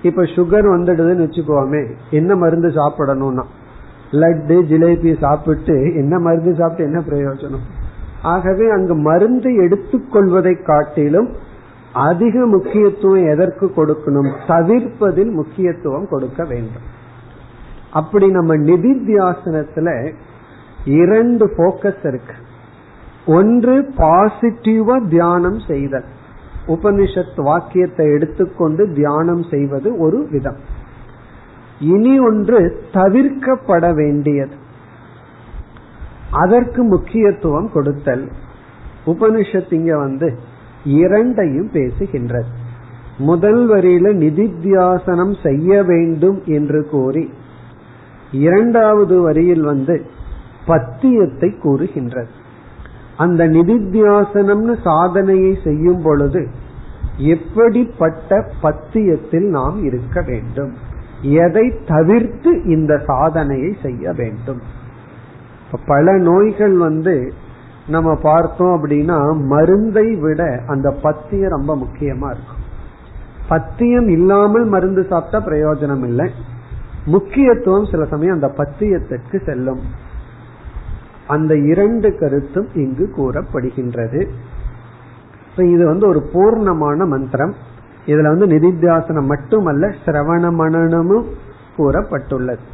இப்ப சுகர் வந்துடுதுன்னு வச்சுக்கோமே என்ன மருந்து சாப்பிடணும்னா? லட்டு ஜிலேபி சாப்பிட்டு என்ன மருந்து சாப்பிட்டு என்ன பிரயோஜனம்? ஆகவே அங்கு மருந்து எடுத்துக்கொள்வதை காட்டிலும் அதிக முக்கியத்துவம் எதற்கு கொடுக்கணும்? தவிர்ப்பதில் முக்கியத்துவம் கொடுக்க வேண்டும். அப்படி நம்ம நிதித்தியாசனத்துல இரண்டு போக்கஸ் இருக்கு. ஒன்று பாசிட்டிவா தியானம் செய்தல். உபனிஷத் வாக்கியத்தை எடுத்துக்கொண்டு தியானம் செய்வது ஒரு விதம். இனி ஒன்று தவிர்க்கப்பட வேண்டியது. அதற்கு முக்கியத்துவம் கொடுத்தல். உபனிஷத் இங்க வந்து இரண்டையும் பேசுகின்றது. முதல் வரியில நிதித்தியாசனம் செய்ய வேண்டும் என்று கூறி இரண்டாவது வரியில் வந்து பத்தியத்தை கூறுகின்றது. அந்த நிதித்தியாசனம்னு சாதனையை செய்யும் பொழுது எப்படிப்பட்ட பத்தியத்தில் நாம் இருக்க வேண்டும்? எதை தவிர்த்து இந்த சாதனையை செய்ய வேண்டும்? பல நோய்கள் வந்து நம்ம பார்த்தோம் அப்படின்னா மருந்தை விட அந்த பத்தியம் ரொம்ப முக்கியமா இருக்கும். பத்தியம் இல்லாமல் மருந்து சாப்பிட்டா பிரயோஜனம் இல்லை. முக்கியத்துவம் சில சமயம் அந்த பத்தியத்திற்கு செல்லும். அந்த இரண்டு கருத்தும் இங்கு கூறப்படுகின்றது. இது வந்து ஒரு பூர்ணமான மந்திரம். இதுல வந்து நிதித்தியாசனம் மட்டுமல்ல சிரவண மனநமும் கூறப்பட்டுள்ளது.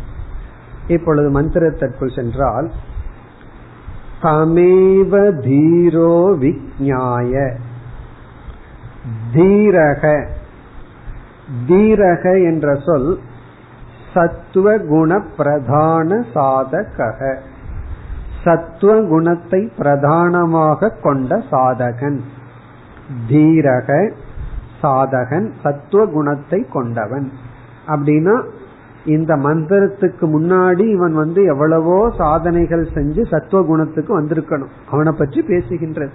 இப்பொழுது மந்திரத்திற்குள் சென்றால் தமேவ தீரோ விஜாய தீரக. தீரக என்ற சொல் சத்துவ குண பிரதான சாதக சத்துவ குணத்தை பிரதானமாக கொண்ட சாதகன். தீரக சாதகன் சத்துவ குணத்தை கொண்டவன். அப்படின்னா இந்த மந்திரத்துக்கு முன்னாடி இவன் வந்து எவ்வளவோ சாதனைகள் செஞ்சு சத்துவ குணத்துக்கு வந்திருக்கணும். அவனை பற்றி பேசுகின்றது.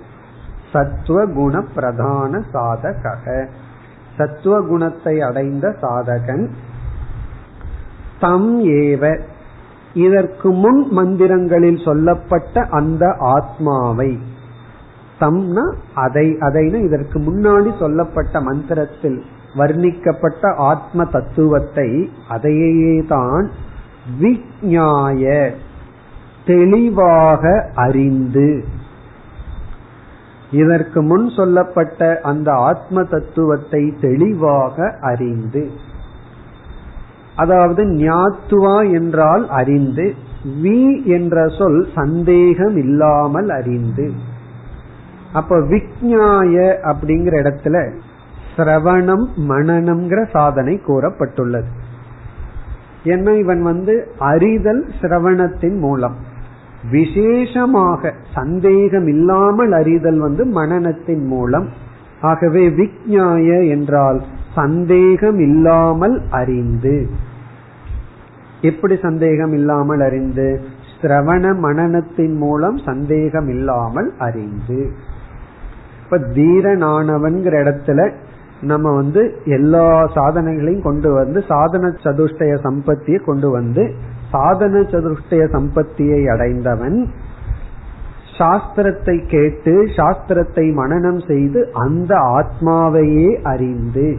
சத்துவ குண பிரதான சாதக சத்துவ குணத்தை அடைந்த சாதகன் தம் ஏவ. இதற்கு முன் மந்திரங்களில் சொல்லப்பட்ட அந்த ஆத்மாவை. தம்னா அதை அதைன்னு இதற்கு முன்னாடி சொல்லப்பட்ட மந்திரத்தில் வர்ணிக்கப்பட்ட ஆத்ம தத்துவத்தை அதையே தான் விஞ்ஞாய தெளிவாக அறிந்து. இதற்கு முன் சொல்லப்பட்ட அந்த ஆத்ம தத்துவத்தை தெளிவாக அறிந்து. அதாவது ஞாத்துவா என்றால் அறிந்து வி என்ற சொல் சந்தேகம் இல்லாமல் அறிந்து. அப்ப விக்ஞாய அப்படிங்கிற இடத்துல சிரவணம் மனநம்ங்கிற சாதனை கூறப்பட்டுள்ளது. என்ன இவன் வந்து அறிதல் சிரவணத்தின் மூலம். விசேஷமாக சந்தேகம் இல்லாமல் அறிதல் வந்து மனநத்தின் மூலம். ஆகவே விக்ஞாய என்றால் சந்தேகம் இல்லாமல் அறிந்து. எப்படி சந்தேகம் இல்லாமல் அறிந்து? சிரவண மனநத்தின் மூலம் சந்தேகம் இல்லாமல் அறிந்து. இப்ப தீரனானவன்கிற இடத்துல நம்ம வந்து எல்லா சாதனைகளையும் கொண்டு வந்து சாதன சதுஷ்டய சம்பத்தியை கொண்டு வந்து சாதன சதுஷ்டய சம்பத்தியை அடைந்தவன் சாஸ்திரத்தை கேட்டு சாஸ்திரத்தை மனநம் செய்து அந்த ஆத்மாவையே அறிந்து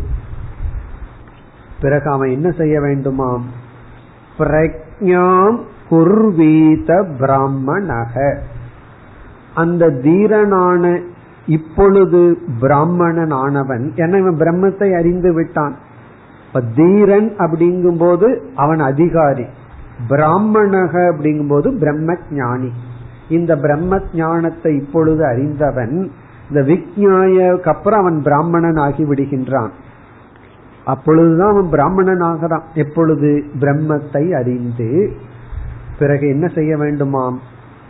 பிறகு அவன் என்ன செய்ய வேண்டுமாம்? பிரக்ஞாம் குர்வீத பிராமணக. அந்த தீரனான இப்பொழுது பிராமணன் ஆனவன் என்ன இவன் பிரம்மத்தை அறிந்து விட்டான்? இப்ப தீரன் அப்படிங்கும் போது அவன் அதிகாரி. பிராமணக அப்படிங்கும் போது பிரம்ம ஞானி இந்த பிரம்ம ஞானத்தை இப்பொழுது அறிந்தவன் இந்த விக்ஞாயக்கு அப்புறம் அவன் பிராமணன் ஆகி விடுகின்றான். அப்பொழுதுதான் அவன் பிராமணன் ஆகிறான். எப்பொழுது? பிரம்மத்தை அறிந்து. பிறகு என்ன செய்ய வேண்டுமாம்?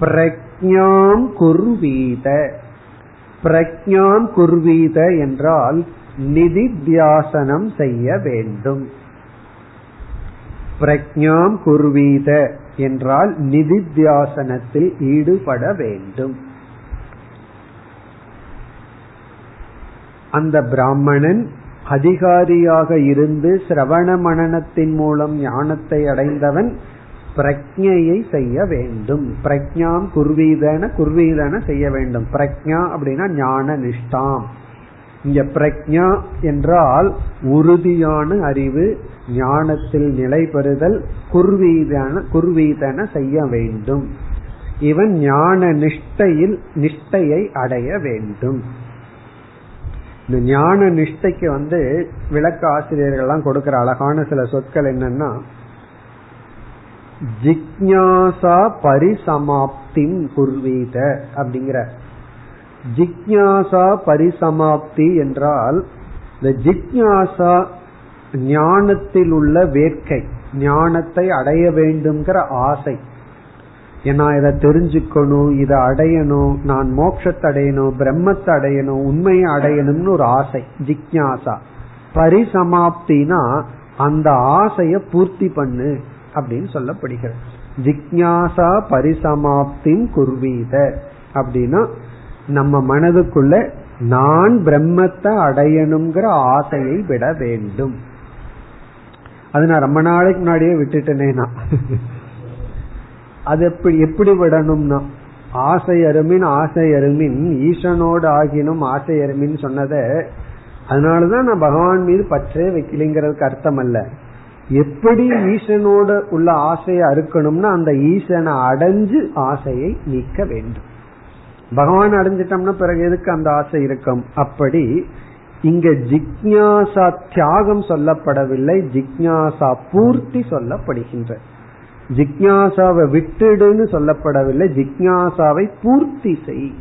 பிரக்ஞாம் குர்வீத. பிரக்ஞாம் குர்வீத என்றால் நிதித்தியாசனம் செய்ய வேண்டும். பிரக்ஞாம் குர்வீத என்றால் நிதித்தியாசனத்தில் ஈடுபட வேண்டும். அந்த பிராமணன் அதிகாரியாக இருந்து சிரவண மனநத்தின் மூலம் ஞானத்தை அடைந்தவன் பிரஜையை செய்ய வேண்டும். பிரஜாம் குர்வீதன குர்வீதன செய்ய வேண்டும். பிரஜா அப்படின்னா ஞான நிஷ்டாம். இங்க பிரஜா என்றால் உறுதியான அறிவு ஞானத்தில் நிலை பெறுதல் குர்வீதன குர்வீதன செய்ய வேண்டும். இவன் ஞான நிஷ்டையில் நிஷ்டையை அடைய வேண்டும். இந்த ஞான நிஷ்டைக்கு வந்து விளக்க ஆசிரியர்கள்லாம் கொடுக்கிற அழகான சில சொற்கள் என்னன்னா ஜிக்ஞாசா பரிசமாப்தி குர்வீத அப்படிங்கிற. ஜிக்ஞாசா பரிசமாப்தி என்றால் இந்த ஜிக்ஞாசா ஞானத்தில் உள்ள வேட்கை ஞானத்தை அடைய வேண்டும்ங்கிற ஆசை. நான் இதை தெரிஞ்சுக்கணும் இதை அடையணும் நான் மோட்சத்தை அடையணும் பிரம்மத்தை அடையணும் உண்மையை அடையணும்னு ஒரு ஆசை ஜிக்ஞாசா பரிசமாப்தினா அந்த ஆசைய பூர்த்தி பண்ணு. அப்படின்னு சொல்லப்படுகிறது. ஜிக்யாசா பரிசமாப்தி குர்வீத. அப்படின்னா நம்ம மனதுக்குள்ள நான் பிரம்மத்தை அடையணுங்கிற ஆசையை விட வேண்டும். அது நான் ரொம்ப நாளைக்கு முன்னாடியே விட்டுட்டேனேனா. அது எப்படி எப்படி விடணும்னா ஆசை அருமின் ஆசை அருமின் ஈசனோடு ஆகினும் ஆசை அருமின்னு சொன்னத அதனாலதான் நான் பகவான் மீது பற்றே வைக்கலைங்கிறதுக்கு அர்த்தம் அல்ல எப்படி ஈசனோட உள்ள ஆசையை அறுக்கணும்னா அந்த ஈசனை அடைஞ்சு ஆசையை நீக்க வேண்டும். பகவான் அடைஞ்சிட்டோம்னா பிறகு எதுக்கு அந்த ஆசை இருக்கும்? அப்படி இங்க ஜிக்ஞாசா தியாகம் சொல்லப்படவில்லை ஜிக்ஞாசா பூர்த்தி சொல்லப்படுகின்ற. ஜிக்ஞாசாவை விட்டுடுன்னு சொல்லப்படவில்லை ஜிக்ஞாசாவை பூர்த்தி செய்.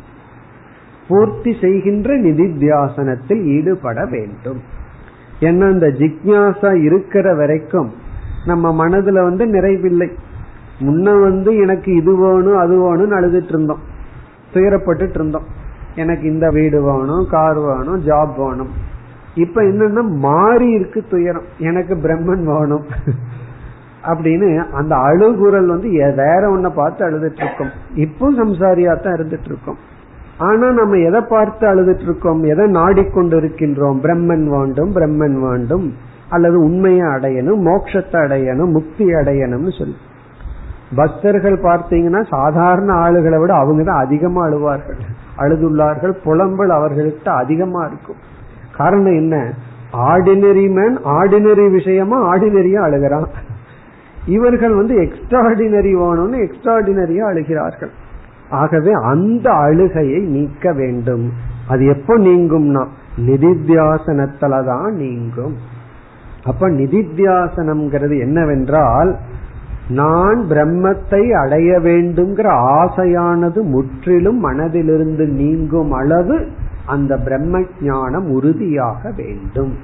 பூர்த்தி செய்கின்ற நிதித்தியாசனத்தில் ஈடுபட வேண்டும். ஏன்னா இந்த ஜிக்யாசா இருக்கிற வரைக்கும் நம்ம மனதுல வந்து நிறைவில்லை. முன்ன வந்து எனக்கு இது வேணும் அது வேணும்னு அழுதுட்டு இருந்தோம். துயரப்பட்டுட்டு இருந்தோம். எனக்கு இந்த வீடு வேணும் கார் வேணும் ஜாப் வேணும். இப்ப என்னன்னா மாறி இருக்கு துயரம். எனக்கு பிரம்மன் வேணும். அப்படின்னு அந்த அழுகுரல் வந்து வேற ஒன்ன பார்த்து அழுதுட்டு இருக்கோம். இப்போ சம்சாரியா தான் இருந்துட்டு இருக்கோம். ஆனா நம்ம எதை பார்த்து அழுதுட்டு இருக்கோம் எதை நாடிக்கொண்டிருக்கின்றோம்? பிரம்மன் வேண்டும் பிரம்மன் வேண்டும். அல்லது உண்மையை அடையணும் மோட்சத்தை அடையணும் முக்தி அடையணும்னு சொல்லி. பக்தர்கள் பார்த்தீங்கன்னா சாதாரண ஆளுகளை விட அவங்க தான் அதிகமா அழுவார்கள். அழுதுள்ளார்கள் புலம்பல் அவர்களுக்கு அதிகமா இருக்கும். காரணம் என்ன? ஆர்டினரி மேன் ஆர்டினரி விஷயமா ஆர்டினரியா அழுகிறான். இவர்கள் வந்து எக்ஸ்ட்ராடினரி வேணும்னு எக்ஸ்ட்ராடினரியா அழுகிறார்கள். ஆகவே அந்த அழுகையை நீக்க வேண்டும். அது எப்போ நீங்கும்னா நிதித்தியாசனத்துலதான் நீங்கும். அப்ப நிதித்தியாசனம்ங்கிறது என்னவென்றால் நான் பிரம்மத்தை அடைய வேண்டும்ங்கிற ஆசையானது முற்றிலும் மனதிலிருந்து நீங்கும் அளவு அந்த பிரம்ம ஞானம் உறுதியாக வேண்டும்.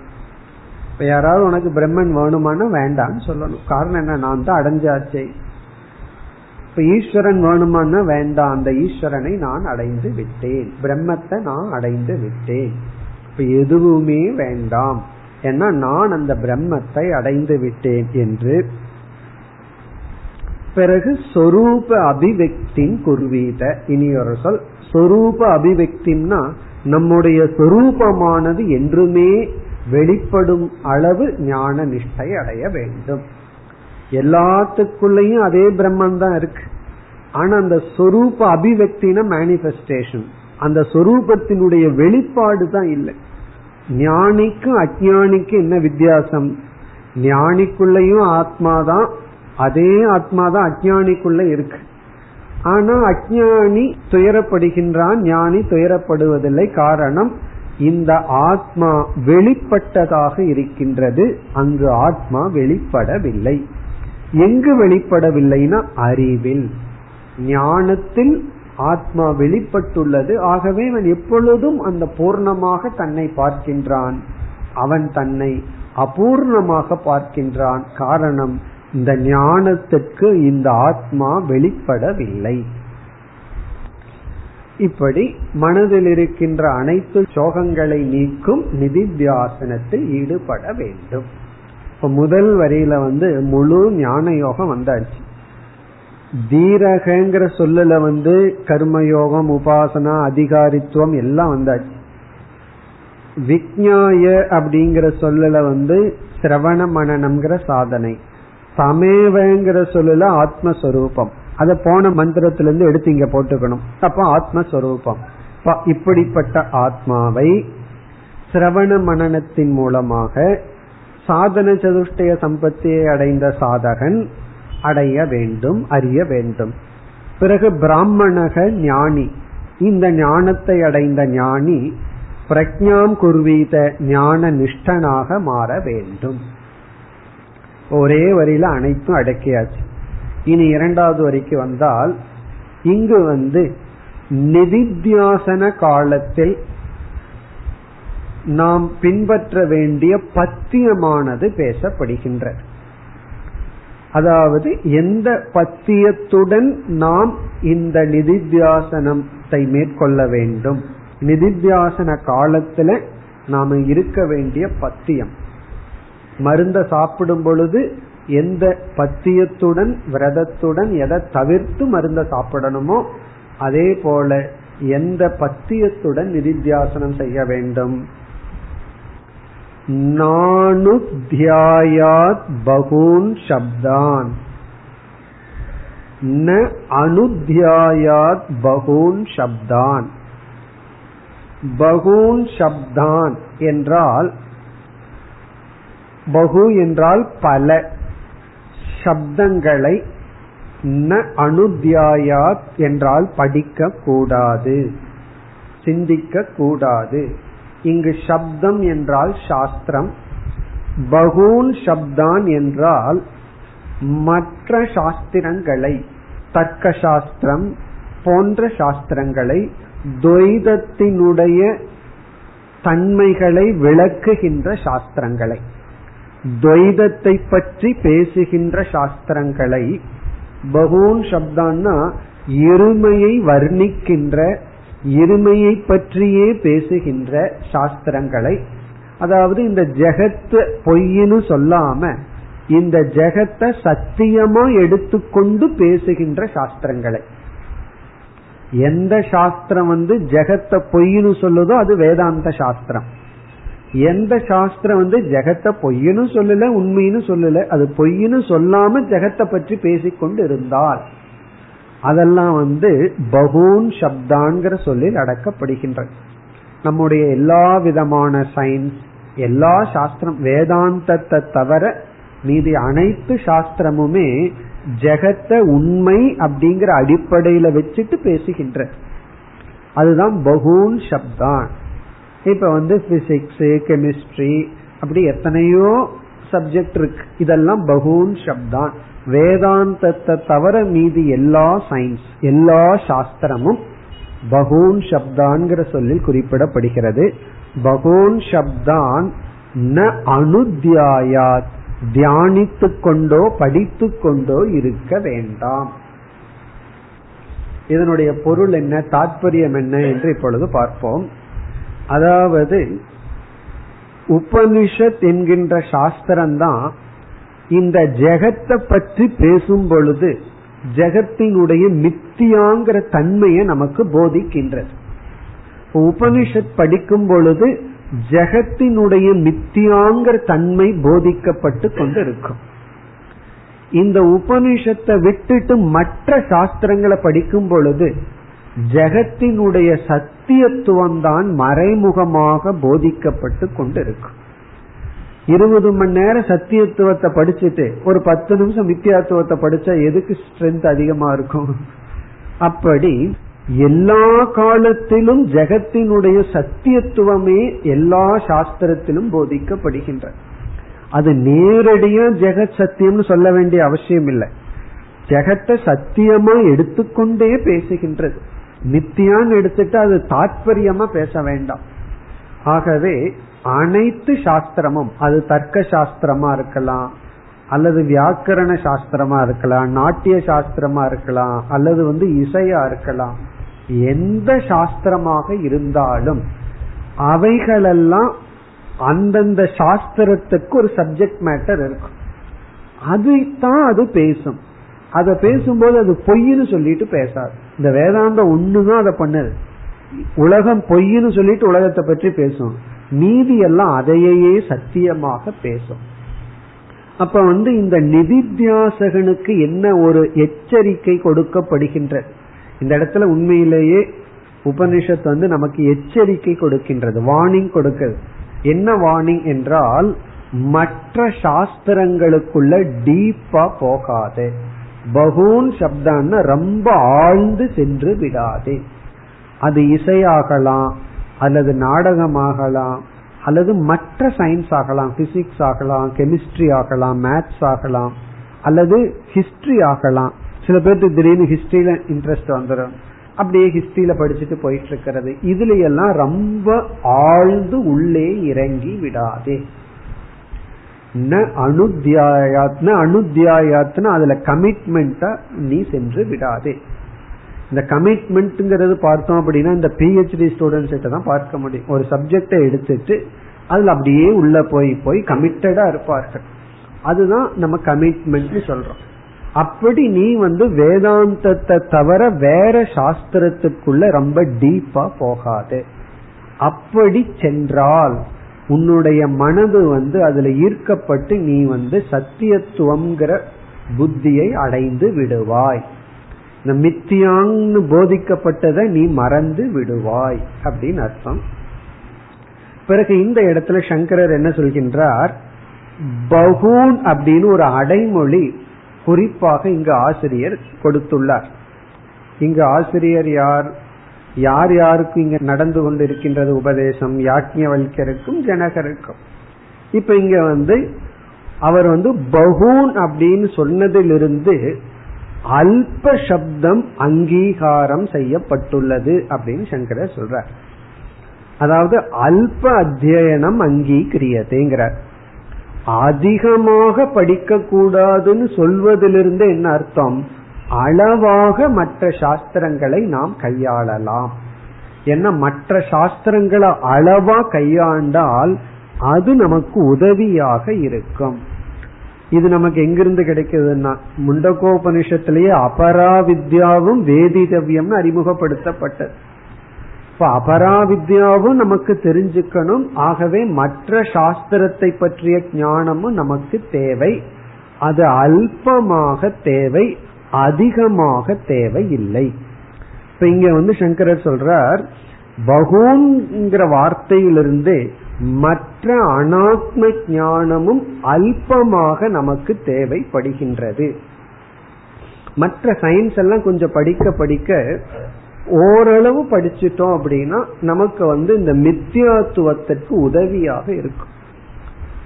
இப்ப யாராவது உனக்கு பிரம்மன் வேணுமானா வேண்டாம்னு சொல்லணும். காரணம் என்ன? நான் தான் அடைஞ்சாச்சே. இப்ப ஈஸ்வரன் வேணுமான்னா வேண்டாம் அந்த ஈஸ்வரனை நான் அடைந்து விட்டேன். பிரம்மத்தை நான் அடைந்து விட்டேன். இப்ப எதுவுமே வேண்டாம். ஏன்னா நான் அந்த பிரம்மத்தை அடைந்து விட்டேன் என்று. பிறகு சொரூப அபிவெக்தின் குர்வீத. இனி ஒரு சொல். சொரூப அபிவெக்தின்னா நம்முடைய சொரூபமானது என்றுமே வெளிப்படும் அளவு ஞான நிஷ்டை அடைய வேண்டும். எல்லாத்துக்குள்ளயும் அதே பிரம்மன் தான் இருக்கு. ஆனா அந்த சொரூப அபிவக்தின மேனிபெஸ்டேஷன் அந்த சொரூபத்தினுடைய வெளிப்பாடு தான் இல்லை. ஞானிக்கும் அஜானிக்கும் என்ன வித்தியாசம்? ஞானிக்குள்ளயும் ஆத்மாதான் அதே ஆத்மாதான் அஜானிக்குள்ள இருக்கு. ஆனா அஜானி துயரப்படுகின்றான் ஞானி துயரப்படுவதில்லை. காரணம் இந்த ஆத்மா வெளிப்பட்டதாக இருக்கின்றது. அங்கு ஆத்மா வெளிப்படவில்லை. எங்கு வெளிப்படவில்லைனா அறிவில். ஞானத்தில் ஆத்மா வெளிப்பட்டுள்ளது. ஆகவே அவன் எப்பொழுதும் அந்த பூர்ணமாக தன்னை பார்க்கின்றான். அவன் தன்னை அபூர்ணமாக பார்க்கின்றான். காரணம் இந்த ஞானத்துக்கு இந்த ஆத்மா வெளிப்படவில்லை. இப்படி மனதில் இருக்கின்ற அனைத்து சோகங்களை நீக்கும் நிதித்தியாசனத்தில் ஈடுபட வேண்டும். இப்ப முதல் வரியில வந்து முழு ஞான யோகம் வந்தாச்சு. தீரகங்கிற சொல்லல வந்து கர்மயோகம் உபாசனா அதிகாரித்துவம் எல்லாம் வந்தாச்சு. விக்ஞாய அப்படிங்கிற சொல்லல வந்து சிரவண மனநம்ங்கிற சாதனை. சமேவங்கிற சொல்லல ஆத்மஸ்வரூபம். அத போன மந்திரத்திலிருந்து எடுத்து இங்க போட்டுக்கணும். அப்ப ஆத்மஸ்வரூபம். இப்படிப்பட்ட ஆத்மாவை சிரவண மனநத்தின் மூலமாக சாதன சதுஷ்டய சம்பத்தியை அடைந்த சாதகன் அடைய வேண்டும் அறிய வேண்டும். பிறகு பிராமணக ஞானி. இந்த ஞானத்தை அடைந்த ஞானி பிரஜாம் குர்வீத ஞான நிஷ்டனாக மாற வேண்டும். ஒரே வரியில அனைத்தும் அடக்கியாச்சு. இனி இரண்டாவது வரிக்கு வந்தால் இங்கு வந்து நிதித்தியாசன காலத்தில் நாம் பின்பற்ற வேண்டிய பத்தியமானது பேசப்படுகின்ற. அதாவது எந்த பத்தியத்துடன் நாம் இந்த நிதித்தியாசனத்தை மேற்கொள்ள வேண்டும்? நிதித்தியாசன காலத்துல நாம இருக்க வேண்டிய பத்தியம். மருந்த சாப்பிடும் பொழுது எந்த பத்தியத்துடன் விரதத்துடன் எதை தவிர்த்து மருந்த சாப்பிடணுமோ அதே போல எந்த பத்தியத்துடன் நிதித்தியாசனம் செய்ய வேண்டும்? நானுத்யாயாத் பகூன் சப்தான். ந அனுத்தியாயாத் பகூன் சப்தான். பகூன் சப்தான் என்றால் பகு என்றால் பல. சப்தங்களை ந அனுத்தியாயாத் என்றால் படிக்க கூடாது சிந்திக்க கூடாது இங்கு சப்தம் என்றால் சாஸ்திரம் பகூன் சப்தான் என்றால் மற்ற சாஸ்திரங்களை தர்க்க சாஸ்திரம் போன்ற சாஸ்திரங்களை துவைதத்தினுடைய தன்மைகளை விளக்குகின்ற சாஸ்திரங்களை துவைதத்தை பற்றி பேசுகின்ற சாஸ்திரங்களை பகூன் சப்தான்னா இருமையை வர்ணிக்கின்ற இருமையை பற்றியே பேசுகின்ற சாஸ்திரங்களை அதாவது இந்த ஜெகத்து பொய்னு சொல்லாம இந்த ஜெகத்தை சத்தியமா எடுத்துக்கொண்டு பேசுகின்ற சாஸ்திரங்களை. எந்த சாஸ்திரம் வந்து ஜெகத்தை பொய்னு சொல்லுதோ அது வேதாந்த சாஸ்திரம். எந்த சாஸ்திரம் வந்து ஜெகத்தை பொய்னு சொல்லல உண்மைன்னு சொல்லல அது பொய்னு சொல்லாம ஜெகத்தை பற்றி பேசிக்கொண்டு இருந்தால் அதெல்லாம் வந்து பகூன் சப்தாங்கிற சொல்லில் அடக்கப்படுகின்றது. நம்முடைய எல்லா விதமான சயின்ஸ் எல்லா சாஸ்திரம் வேதாந்தத்தை தவிர மீதி அனைத்து சாஸ்திரமுமே ஜெகத்த உண்மை அப்படிங்கிற அடிப்படையில வச்சுட்டு பேசுகின்ற. அதுதான் பகூன் சப்தான். இப்ப வந்து பிசிக்ஸ் கெமிஸ்ட்ரி அப்படி எத்தனையோ சப்ஜெக்ட் இருக்கு. இதெல்லாம் பகூன் சப்தான். வேதாந்தத்தை தவிர மீதி எல்லா சயின்ஸ் எல்லா சாஸ்திரமும் பகூன் சப்தான்கிற சொல்லில் குறிப்பிடப்படுகிறது. பகூன் சப்தான் ந அனுத்தியாயாத் தியானித்து கொண்டோ படித்து கொண்டோ இருக்க வேண்டாம். இதனுடைய பொருள் என்ன தாற்பயம் என்ன என்று இப்பொழுது பார்ப்போம். அதாவது உபனிஷத் என்கின்ற சாஸ்திரம்தான் இந்த ஜெகத்தை பற்றி பேசும் பொழுது ஜெகத்தினுடைய மித்தியாங்கிற தன்மையை நமக்கு போதிக்கின்றது. உபனிஷத் படிக்கும் பொழுது ஜெகத்தினுடைய மித்தியாங்கிற தன்மை போதிக்கப்பட்டு கொண்டு இருக்கும் இந்த உபனிஷத்தை விட்டுட்டு மற்ற சாஸ்திரங்களை படிக்கும் பொழுது ஜெகத்தினுடைய சத்தியத்துவம் தான் மறைமுகமாக போதிக்கப்பட்டு கொண்டிருக்கும். இருபது மணி நேரம் சத்தியத்துவத்தை படிச்சுட்டு ஒரு பத்து நிமிஷம் மித்தியாத்துவத்தை படிச்சா எதுக்கு ஸ்ட்ரென்த் அதிகமா இருக்கும்? அப்படி எல்லா காலத்திலும் ஜெகத்தினுடைய சத்தியத்துவமே எல்லா சாஸ்திரத்திலும் போதிக்கப்படுகின்ற. அது நேரடியா ஜெகத் சத்தியம்னு சொல்ல வேண்டிய அவசியம் இல்லை. ஜெகத்தை சத்தியமா எடுத்துக்கொண்டே பேசுகின்றது. நித்தியான்னு எடுத்துட்டு அது தாற்பயமா பேச வேண்டாம். ஆகவே அனைத்து சாஸ்திரமும் அது தர்க்க சாஸ்திரமா இருக்கலாம் அல்லது வியாக்கரண சாஸ்திரமா இருக்கலாம் நாட்டிய சாஸ்திரமா இருக்கலாம் அல்லது வந்து இசையா இருக்கலாம் எந்த சாஸ்திரமாக இருந்தாலும் அவைகளெல்லாம் அந்தந்த சாஸ்திரத்துக்கு ஒரு சப்ஜெக்ட் மேட்டர் இருக்கும். அதுதான் அது பேசும். அதை பேசும்போது அது பொய்ன்னு சொல்லிட்டு பேசாது. இந்த வேதாந்தம் ஒண்ணுதான் அதை பண்ணுது. உலகம் பொய்ன்னு சொல்லிட்டு உலகத்தை பற்றி பேசும். நீதி எல்லாம் அதையே சத்தியமாக பேசும். அப்ப வந்து இந்த நிதித்தியாசகனுக்கு என்ன ஒரு எச்சரிக்கை கொடுக்கப்படுகின்றது இந்த இடத்துல உண்மையிலேயே உபனிஷத் வந்து நமக்கு எச்சரிக்கை கொடுக்கின்றது வார்னிங் கொடுக்கிறது. என்ன வார்னிங் என்றால் மற்ற சாஸ்திரங்களுக்குள்ள டீப்பா போகாது. பகூன் சப்தான்னு ரொம்ப ஆழ்ந்து சென்று விடாதே. அது இசையாகலாம் அல்லது நாடகமாகலாம் அல்லது மற்ற சயின்ஸ் ஆகலாம் பிசிக்ஸ் ஆகலாம் கெமிஸ்ட்ரி ஆகலாம் மேத்ஸ் ஆகலாம் அல்லது ஹிஸ்டரி ஆகலாம். சில பேருக்கு திடீர்னு ஹிஸ்டரியில இன்ட்ரெஸ்ட் வந்துடும் அப்படியே ஹிஸ்டரியில படிச்சுட்டு போயிட்டு இருக்கிறது இதுல எல்லாம் ரொம்ப ஆழ்ந்து உள்ளே இறங்கி விடாதே. ந அனுத்தியாயாத்ன அனுத்தியாயாத்னா அதுல கமிட்மெண்டா நீ சென்று விடாதே. இந்த கமிட்மெண்ட்ங்கிறது பார்த்தோம் அப்படின்னா இந்த பிஹெச்டி ஸ்டூடெண்ட்ஸ் கிட்ட தான் பார்க்க முடியும். ஒரு சப்ஜெக்டை எடுத்துட்டு அதுல அப்படியே உள்ள போய் போய் கமிட்டடா இருப்பார்கள். அதுதான் நம்ம கமிட்மெண்ட் சொல்றோம். அப்படி நீ வந்து வேதாந்தத்தை தவிர வேற சாஸ்திரத்துக்குள்ள ரொம்ப டீப்பா போகாது. அப்படி சென்றால் உன்னுடைய மனது வந்து அதுல ஈர்க்கப்பட்டு நீ வந்து சத்தியத்துவம்ங்கிற புத்தியை அடைந்து விடுவாய். இந்த மித்தியாங்னு போதிக்கப்பட்டதை நீ மறந்து விடுவாய் அப்படின்னு அர்த்தம். பிறகு இந்த இடத்துல சங்கரர் என்ன சொல்கின்றார்? பகூன் அப்படின்னு ஒரு அடைமொழி குறிப்பாக இங்கு ஆசிரியர் கொடுத்துள்ளார். இங்கு ஆசிரியர் யார்? யார் யாருக்கு இங்க நடந்து கொண்டிருக்கின்றது உபதேசம்? யாக்ஞவல்கருக்கும் ஜனகருக்கும். இப்ப இங்க வந்து அவர் வந்து பகூன் அப்படின்னு சொன்னதிலிருந்து அல்ப சப்தம் அங்கீகாரம் செய்யப்பட்டுள்ளது அப்படின்னு சங்கரர் சொல்றார். அதாவது அல்ப அத்தியனம் அங்கீகிரியதேங்கிறார். அதிகமாக படிக்க கூடாதுன்னு சொல்வதிலிருந்து என்ன அர்த்தம்? அளவாக மற்ற சாஸ்திரங்களை நாம் கையாளலாம். என்ன மற்ற சாஸ்திரங்களை அளவா கையாண்டால் அது நமக்கு உதவியாக இருக்கும். இது நமக்கு எங்கிருந்து கிடைக்குதுன்னா முண்டகோபனிஷத்திலேயே அபராவித்யாவும் வேதிதவியம்னு அறிமுகப்படுத்தப்பட்டது. இப்ப அபராவித்யாவும் நமக்கு தெரிஞ்சுக்கணும். ஆகவே மற்ற சாஸ்திரத்தை பற்றிய ஞானமும் நமக்கு தேவை. அது அல்பமாக தேவை அதிகமாக தேவை இல்லை. இப்ப இங்க வந்து சங்கரர் சொல்றார் பகூங்கிற வார்த்தையிலிருந்து மற்ற அனாத்ம ஞானமும் அல்பமாக நமக்கு தேவைப்படுகின்றது. மற்ற சயின்ஸ் எல்லாம் கொஞ்சம் படிக்க படிக்க ஓரளவு படிச்சிட்டோம் அப்படின்னா நமக்கு வந்து இந்த மித்தியாத்துவத்திற்கு உதவியாக இருக்கும்.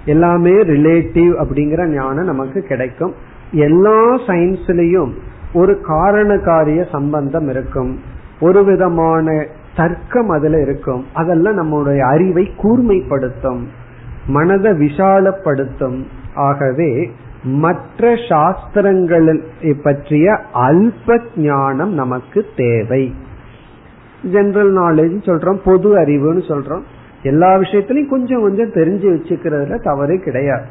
எல்லாமே ரிலேட்டிவ் அப்படிங்கிற ஞானம் நமக்கு கிடைக்கும். எல்லா சயின்ஸ்லயும் ஒரு காரண காரிய சம்பந்தம் இருக்கும். ஒரு விதமான தர்க்கம் அதுல இருக்கும். அதெல்லாம் நம்முடைய அறிவை கூர்மைப்படுத்தும் மனதை விஷாலப்படுத்தும். ஆகவே மற்ற சாஸ்திரங்களை பற்றிய அல்ப ஞானம் நமக்கு தேவை. ஜெனரல் நாலேஜ் சொல்றோம் பொது அறிவுன்னு சொல்றோம். எல்லா விஷயத்திலையும் கொஞ்சம் கொஞ்சம் தெரிஞ்சு வச்சுக்கிறதுல தவறு கிடையாது.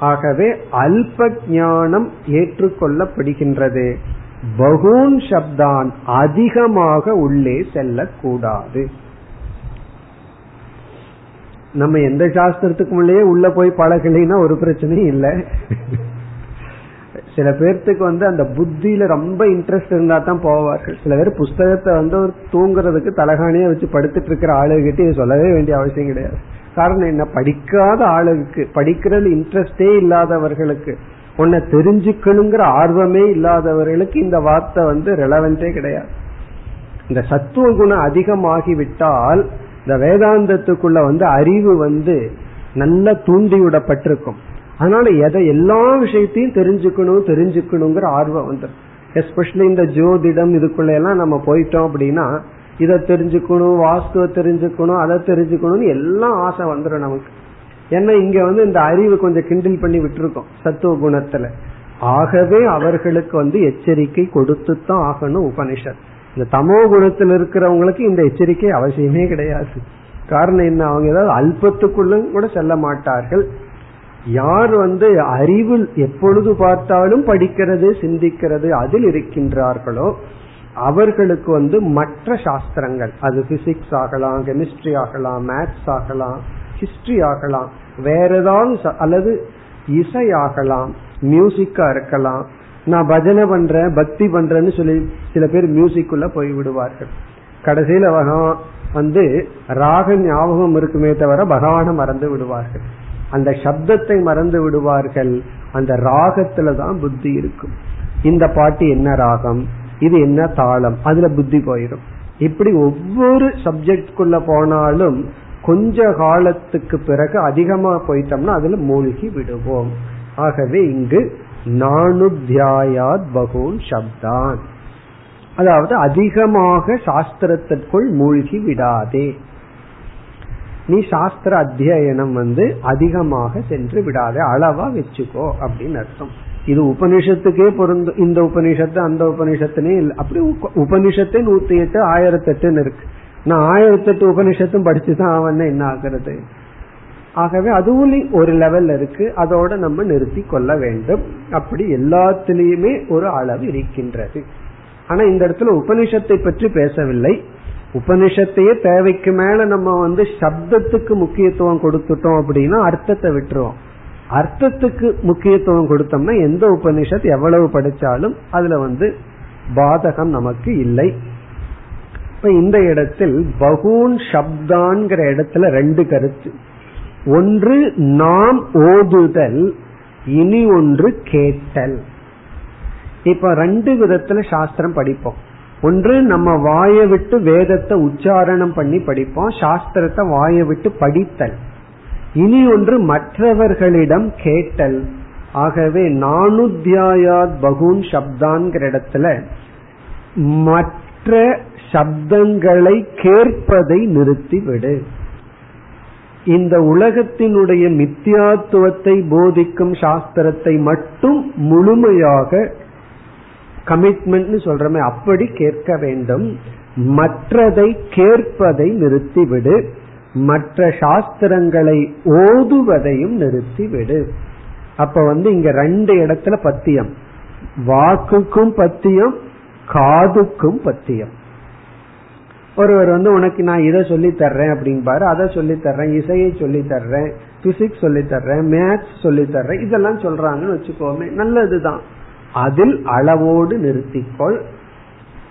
ஆகவே அல்ப ஞானம் ஏற்றுக்கொள்ளப்படுகின்றது. பகூன் சப்தான் அதிகமாக உள்ளே செல்லக்கூடாது. நம்ம எந்த சாஸ்திரத்துக்கு உள்ளே உள்ள போய் பழகலைன்னா ஒரு பிரச்சனையும் இல்லை. சில பேர்த்துக்கு வந்து அந்த புத்தியில ரொம்ப இன்ட்ரெஸ்ட் இருந்தா தான் போவார்கள். சில பேர் புஸ்தகத்தை வந்து தூங்குறதுக்கு தலகாணியா வச்சு படுத்துட்டு இருக்கிற ஆளுகிட்ட இது சொல்லவே வேண்டிய அவசியம் கிடையாது. காரணம் என்ன? படிக்காத ஆளுக்கு படிக்கிறது இன்ட்ரெஸ்டே இல்லாதவர்களுக்கு உன்னை தெரிஞ்சுக்கணுங்கிற ஆர்வமே இல்லாதவர்களுக்கு இந்த வார்த்தை வந்து ரெலவென்டே கிடையாது. இந்த சத்துவ குணம் அதிகமாகிவிட்டால் இந்த வேதாந்தத்துக்குள்ள வந்து அறிவு வந்து நல்ல தூண்டி விடப்பட்டிருக்கும் அதனால எதை எல்லா விஷயத்தையும் தெரிஞ்சுக்கணும் தெரிஞ்சுக்கணுங்கிற ஆர்வம் வந்துடும். எஸ்பெஷலி இந்த ஜோதிடம் இதுக்குள்ள எல்லாம் நம்ம போயிட்டோம் அப்படின்னா இதை தெரிஞ்சுக்கணும் வாஸ்துவ தெரிஞ்சுக்கணும் அதை தெரிஞ்சுக்கணும்னு எல்லாம் ஆசை வந்துடும் நமக்கு. ஏன்னா இங்க வந்து இந்த அறிவு கொஞ்சம் கிண்டில் பண்ணி விட்டுருக்கோம் சத்துவ குணத்துல. ஆகவே அவர்களுக்கு வந்து எச்சரிக்கை கொடுத்து தான் ஆகணும் உபனிஷத். இந்த தமோ குணத்தில் இருக்கிறவங்களுக்கு இந்த எச்சரிக்கை அவசியமே கிடையாது. காரணம் என்ன? அவங்க ஏதாவது அல்பத்துக்குள்ளும் கூட செல்ல மாட்டார்கள். யார் வந்து அறிவு எப்பொழுது பார்த்தாலும் படிக்கிறது சிந்திக்கிறது அதில் இருக்கின்றார்களோ அவர்களுக்கு வந்து மற்ற சாஸ்திரங்கள் அது பிசிக்ஸ் ஆகலாம் கெமிஸ்ட்ரி ஆகலாம் மேத்ஸ் ஆகலாம் ஹிஸ்டரி ஆகலாம். வேற ஏதாவது அல்லது இசை ஆகலாம் மியூசிக்கா இருக்கலாம். நான் பஜனை பண்றேன் பக்தி பண்றேன்னு சொல்லி சில பேர் மியூசிக்குள்ள போய் விடுவார்கள். கடைசியில பகவான் வந்து ராக ஞாபகம் இருக்குமே தவிர பகவான மறந்து விடுவார்கள். அந்த சப்தத்தை மறந்து விடுவார்கள். அந்த ராகத்துல தான் புத்தி இருக்கும். இந்த பாட்டு என்ன ராகம்? இது என்ன தாளம்? அதுல புத்தி போயிடும் இப்படி ஒவ்வொரு சப்ஜெக்ட்குள்ள போனாலும் கொஞ்ச காலத்துக்கு பிறகு அதிகமா போயிட்டோம்னா அதுல மூழ்கி விடுவோம். ஆகவே இங்கு நானுத்தியாயாத் பகூன் சப்தான். அதாவது அதிகமாக சாஸ்திரத்திற்குள் மூழ்கி விடாதே. நீ சாஸ்திர அத்தியனம் வந்து அதிகமாக சென்று விடாதே. அளவா வச்சுக்கோ அப்படின்னு அர்த்தம். இது உபனிஷத்துக்கே பொருந்தும். இந்த உபனிஷத்து அந்த உபனிஷத்துனே அப்படி உபனிஷத்தே நூத்தி எட்டு ஆயிரத்தி எட்டுன்னு இருக்கு. நான் ஆயிரத்தி எட்டு உபனிஷத்தும் படிச்சுதான் அவன் என்ன ஆகிறது ஆகவே அதுவும் ஒரு லெவல் இருக்கு. அதோட நம்ம நிறுத்தி கொள்ள வேண்டும். அப்படி எல்லாத்திலையுமே ஒரு அளவு இருக்கின்றது. ஆனா இந்த இடத்துல உபனிஷத்தை பற்றி பேசவில்லை. உபனிஷத்தையே தேவைக்கு மேல நம்ம வந்து சப்தத்துக்கு முக்கியத்துவம் கொடுத்துட்டோம் அப்படின்னா அர்த்தத்தை விட்டுருவோம். அர்த்தத்துக்கு முக்கியத்துவம் கொடுத்தோம்னா எந்த உபனிஷத் எவ்வளவு படிச்சாலும் அதுல வந்து பாதகம் நமக்கு இல்லை. இப்ப இந்த இடத்தில் பகூன் சப்தான்கிற இடத்துல ரெண்டு கருத்து. ஒன்று நாம் ஓதுதல் இனி ஒன்று கேட்டல். இப்ப ரெண்டு விதத்துல சாஸ்திரம் படிப்போம். ஒன்று நம்ம வாயை விட்டு வேதத்தை உச்சாரணம் பண்ணி படிப்போம் சாஸ்திரத்தை வாயை விட்டு படித்தல். இனி ஒன்று மற்றவர்களிடம் கேட்டல். ஆகவே நானுத்தியாயாத் பகுன் சப்தான்கிற இடத்துல மற்ற சப்தங்களை கேட்பதை நிறுத்திவிடு. இந்த உலகத்தினுடைய மித்தியாத்துவத்தை போதிக்கும் சாஸ்திரத்தை மட்டும் முழுமையாக கமிட்மெண்ட் சொல்றமே அப்படி கேட்க வேண்டும். மற்றதை கேட்பதை நிறுத்திவிடு. மற்ற சாஸ்திரங்களை ஓதுவதையும் நிறுத்திவிடு. அப்ப வந்து இங்க ரெண்டு இடத்துல பத்தியம். வாக்குக்கும் பத்தியம் காதுக்கும் பத்தியம். ஒருவர் வந்து உனக்கு நான் இதை சொல்லி தர்றேன் அப்படிம்பாரு. அதை சொல்லி தர்றேன் இசையை சொல்லி தர்றேன் பிசிக்ஸ் சொல்லி தர்றேன் மேத்ஸ் சொல்லி தர்றேன் இதெல்லாம் சொல்றாங்கன்னு வச்சுக்கோமே நல்லதுதான். அதில் அளவோடு நிறுத்திக்கொள்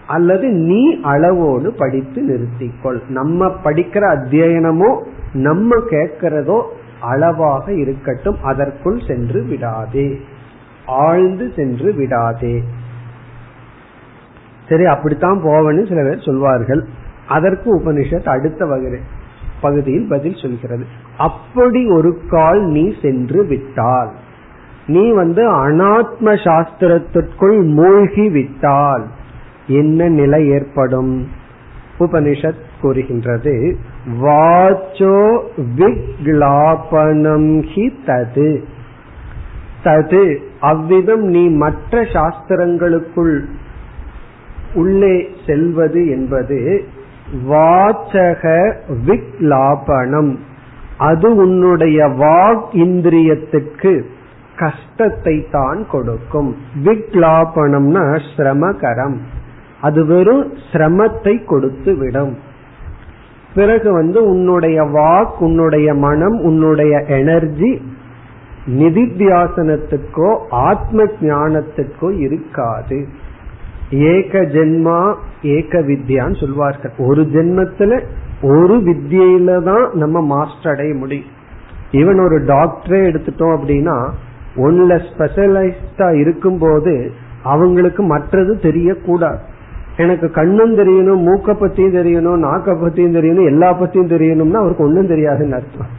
அல்லது நீ அளவோடு படித்து நிறுத்திக்கொள். நம்ம படிக்கிற அத்தியனமோ நம்ம கேட்கிறதோ அளவாக இருக்கட்டும் அதற்குள் சென்று விடாதே. ஆழ்ந்து சென்று விடாதே. சரி அப்படித்தான் போவேன்னு சில பேர் சொல்வார்கள். அதற்கு உபனிஷத் அடுத்த வகை பகுதியில் பதில் சொல்கிறது. அப்படி ஒரு கால் நீ சென்று விட்டால் நீ வந்து அனாத்ம சாஸ்திரத்திற்குள் மூழ்கி விட்டால் என்ன நிலை ஏற்படும்? உபனிஷத் கூறுகின்றது வாச்சோ விக்லாபனம் ஹி தது. தது அவ்விதம் நீ மற்ற சாஸ்திரங்களுக்குள் உள்ளே செல்வது என்பது வாச்சக விக்லாபனம். அது உன்னுடைய வாக் இந்திரியத்துக்கு கஷ்டத்தை தான் கொடுக்கும். விக்லாபனம்னா சிரமகரம். அது வெறும் சிரமத்தை கொடுத்து விடும். பிறகு வந்து உன்னுடைய வாக் உன்னுடைய மனம் உன்னுடைய எனர்ஜி நிதித்தியாசனத்துக்கோ ஆத்ம ஞானத்துக்கோ இருக்காது. ஏக ஜென்மா ஏக வித்யான்னு சொல்வார்கள். ஒரு ஜென்மத்துல ஒரு வித்தியில தான் நம்ம மாஸ்டர் அடைய முடியும். ஈவன் ஒரு டாக்டரே எடுத்துட்டோம் அப்படின்னா ஒன்ல ஸ்பெஷலைஸ்டா இருக்கும் போது அவங்களுக்கு மற்றது தெரியக்கூடாது. எனக்கு கண்ணும் தெரியணும் மூக்க பத்தியும் தெரியணும் நாக்க பத்தியும் தெரியணும் எல்லா பத்தியும் தெரியணும்னா அவருக்கு ஒன்னும் தெரியாதுன்னு அர்த்தம்.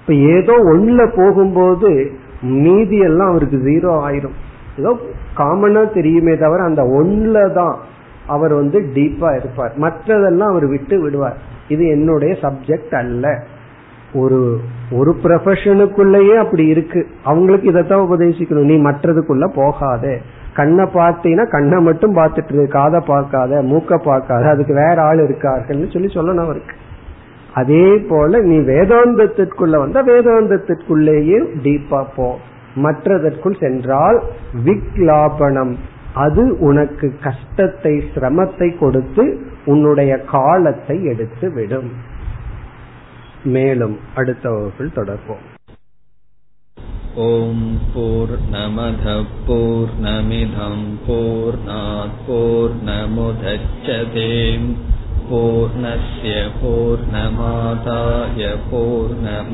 இப்ப ஏதோ ஒண்ணுல போகும்போது மீதி எல்லாம் அவருக்கு ஜீரோ ஆயிரும். ஏதோ காமனா தெரியுமே தவிர அந்த ஒன்ல தான் அவர் வந்து டீப்பா இருப்பார். மற்றதெல்லாம் அவர் விட்டு விடுவார். இது என்னுடைய சப்ஜெக்ட் அல்ல. ஒரு ஒரு ப்ரொஃபஷனுக்குள்ளேயே அப்படி இருக்கு. அவங்களுக்கு இதைத்தான் உபதேசிக்கணும். நீ மற்றதுக்குள்ள போகாத. கண்ணை பார்த்தீங்கன்னா கண்ணை மட்டும் பார்த்துட்டு இருக்கு காதை பார்க்காத மூக்க பார்க்காத அதுக்கு வேற ஆள் இருக்கார்கள்னு சொல்லி சொல்லணும் அவருக்கு. அதே போல நீ வேதாந்தத்திற்குள்ள வந்தா வேதாந்தத்திற்குள்ளேயே டீப்பா போ. மற்றதற்குள் சென்றால் விக்லாபனம் அது உனக்கு கஷ்டத்தை சிரமத்தை கொடுத்து உன்னுடைய காலத்தை எடுத்து விடும் மேலும் அடுத்த வகுப்பில் தொடர்போம் ॐ पूर्णमधः पूर्णमिधं पूर्णात् पूर्णस्य पूर्णमादाय पूर्णमेवावशिष्यते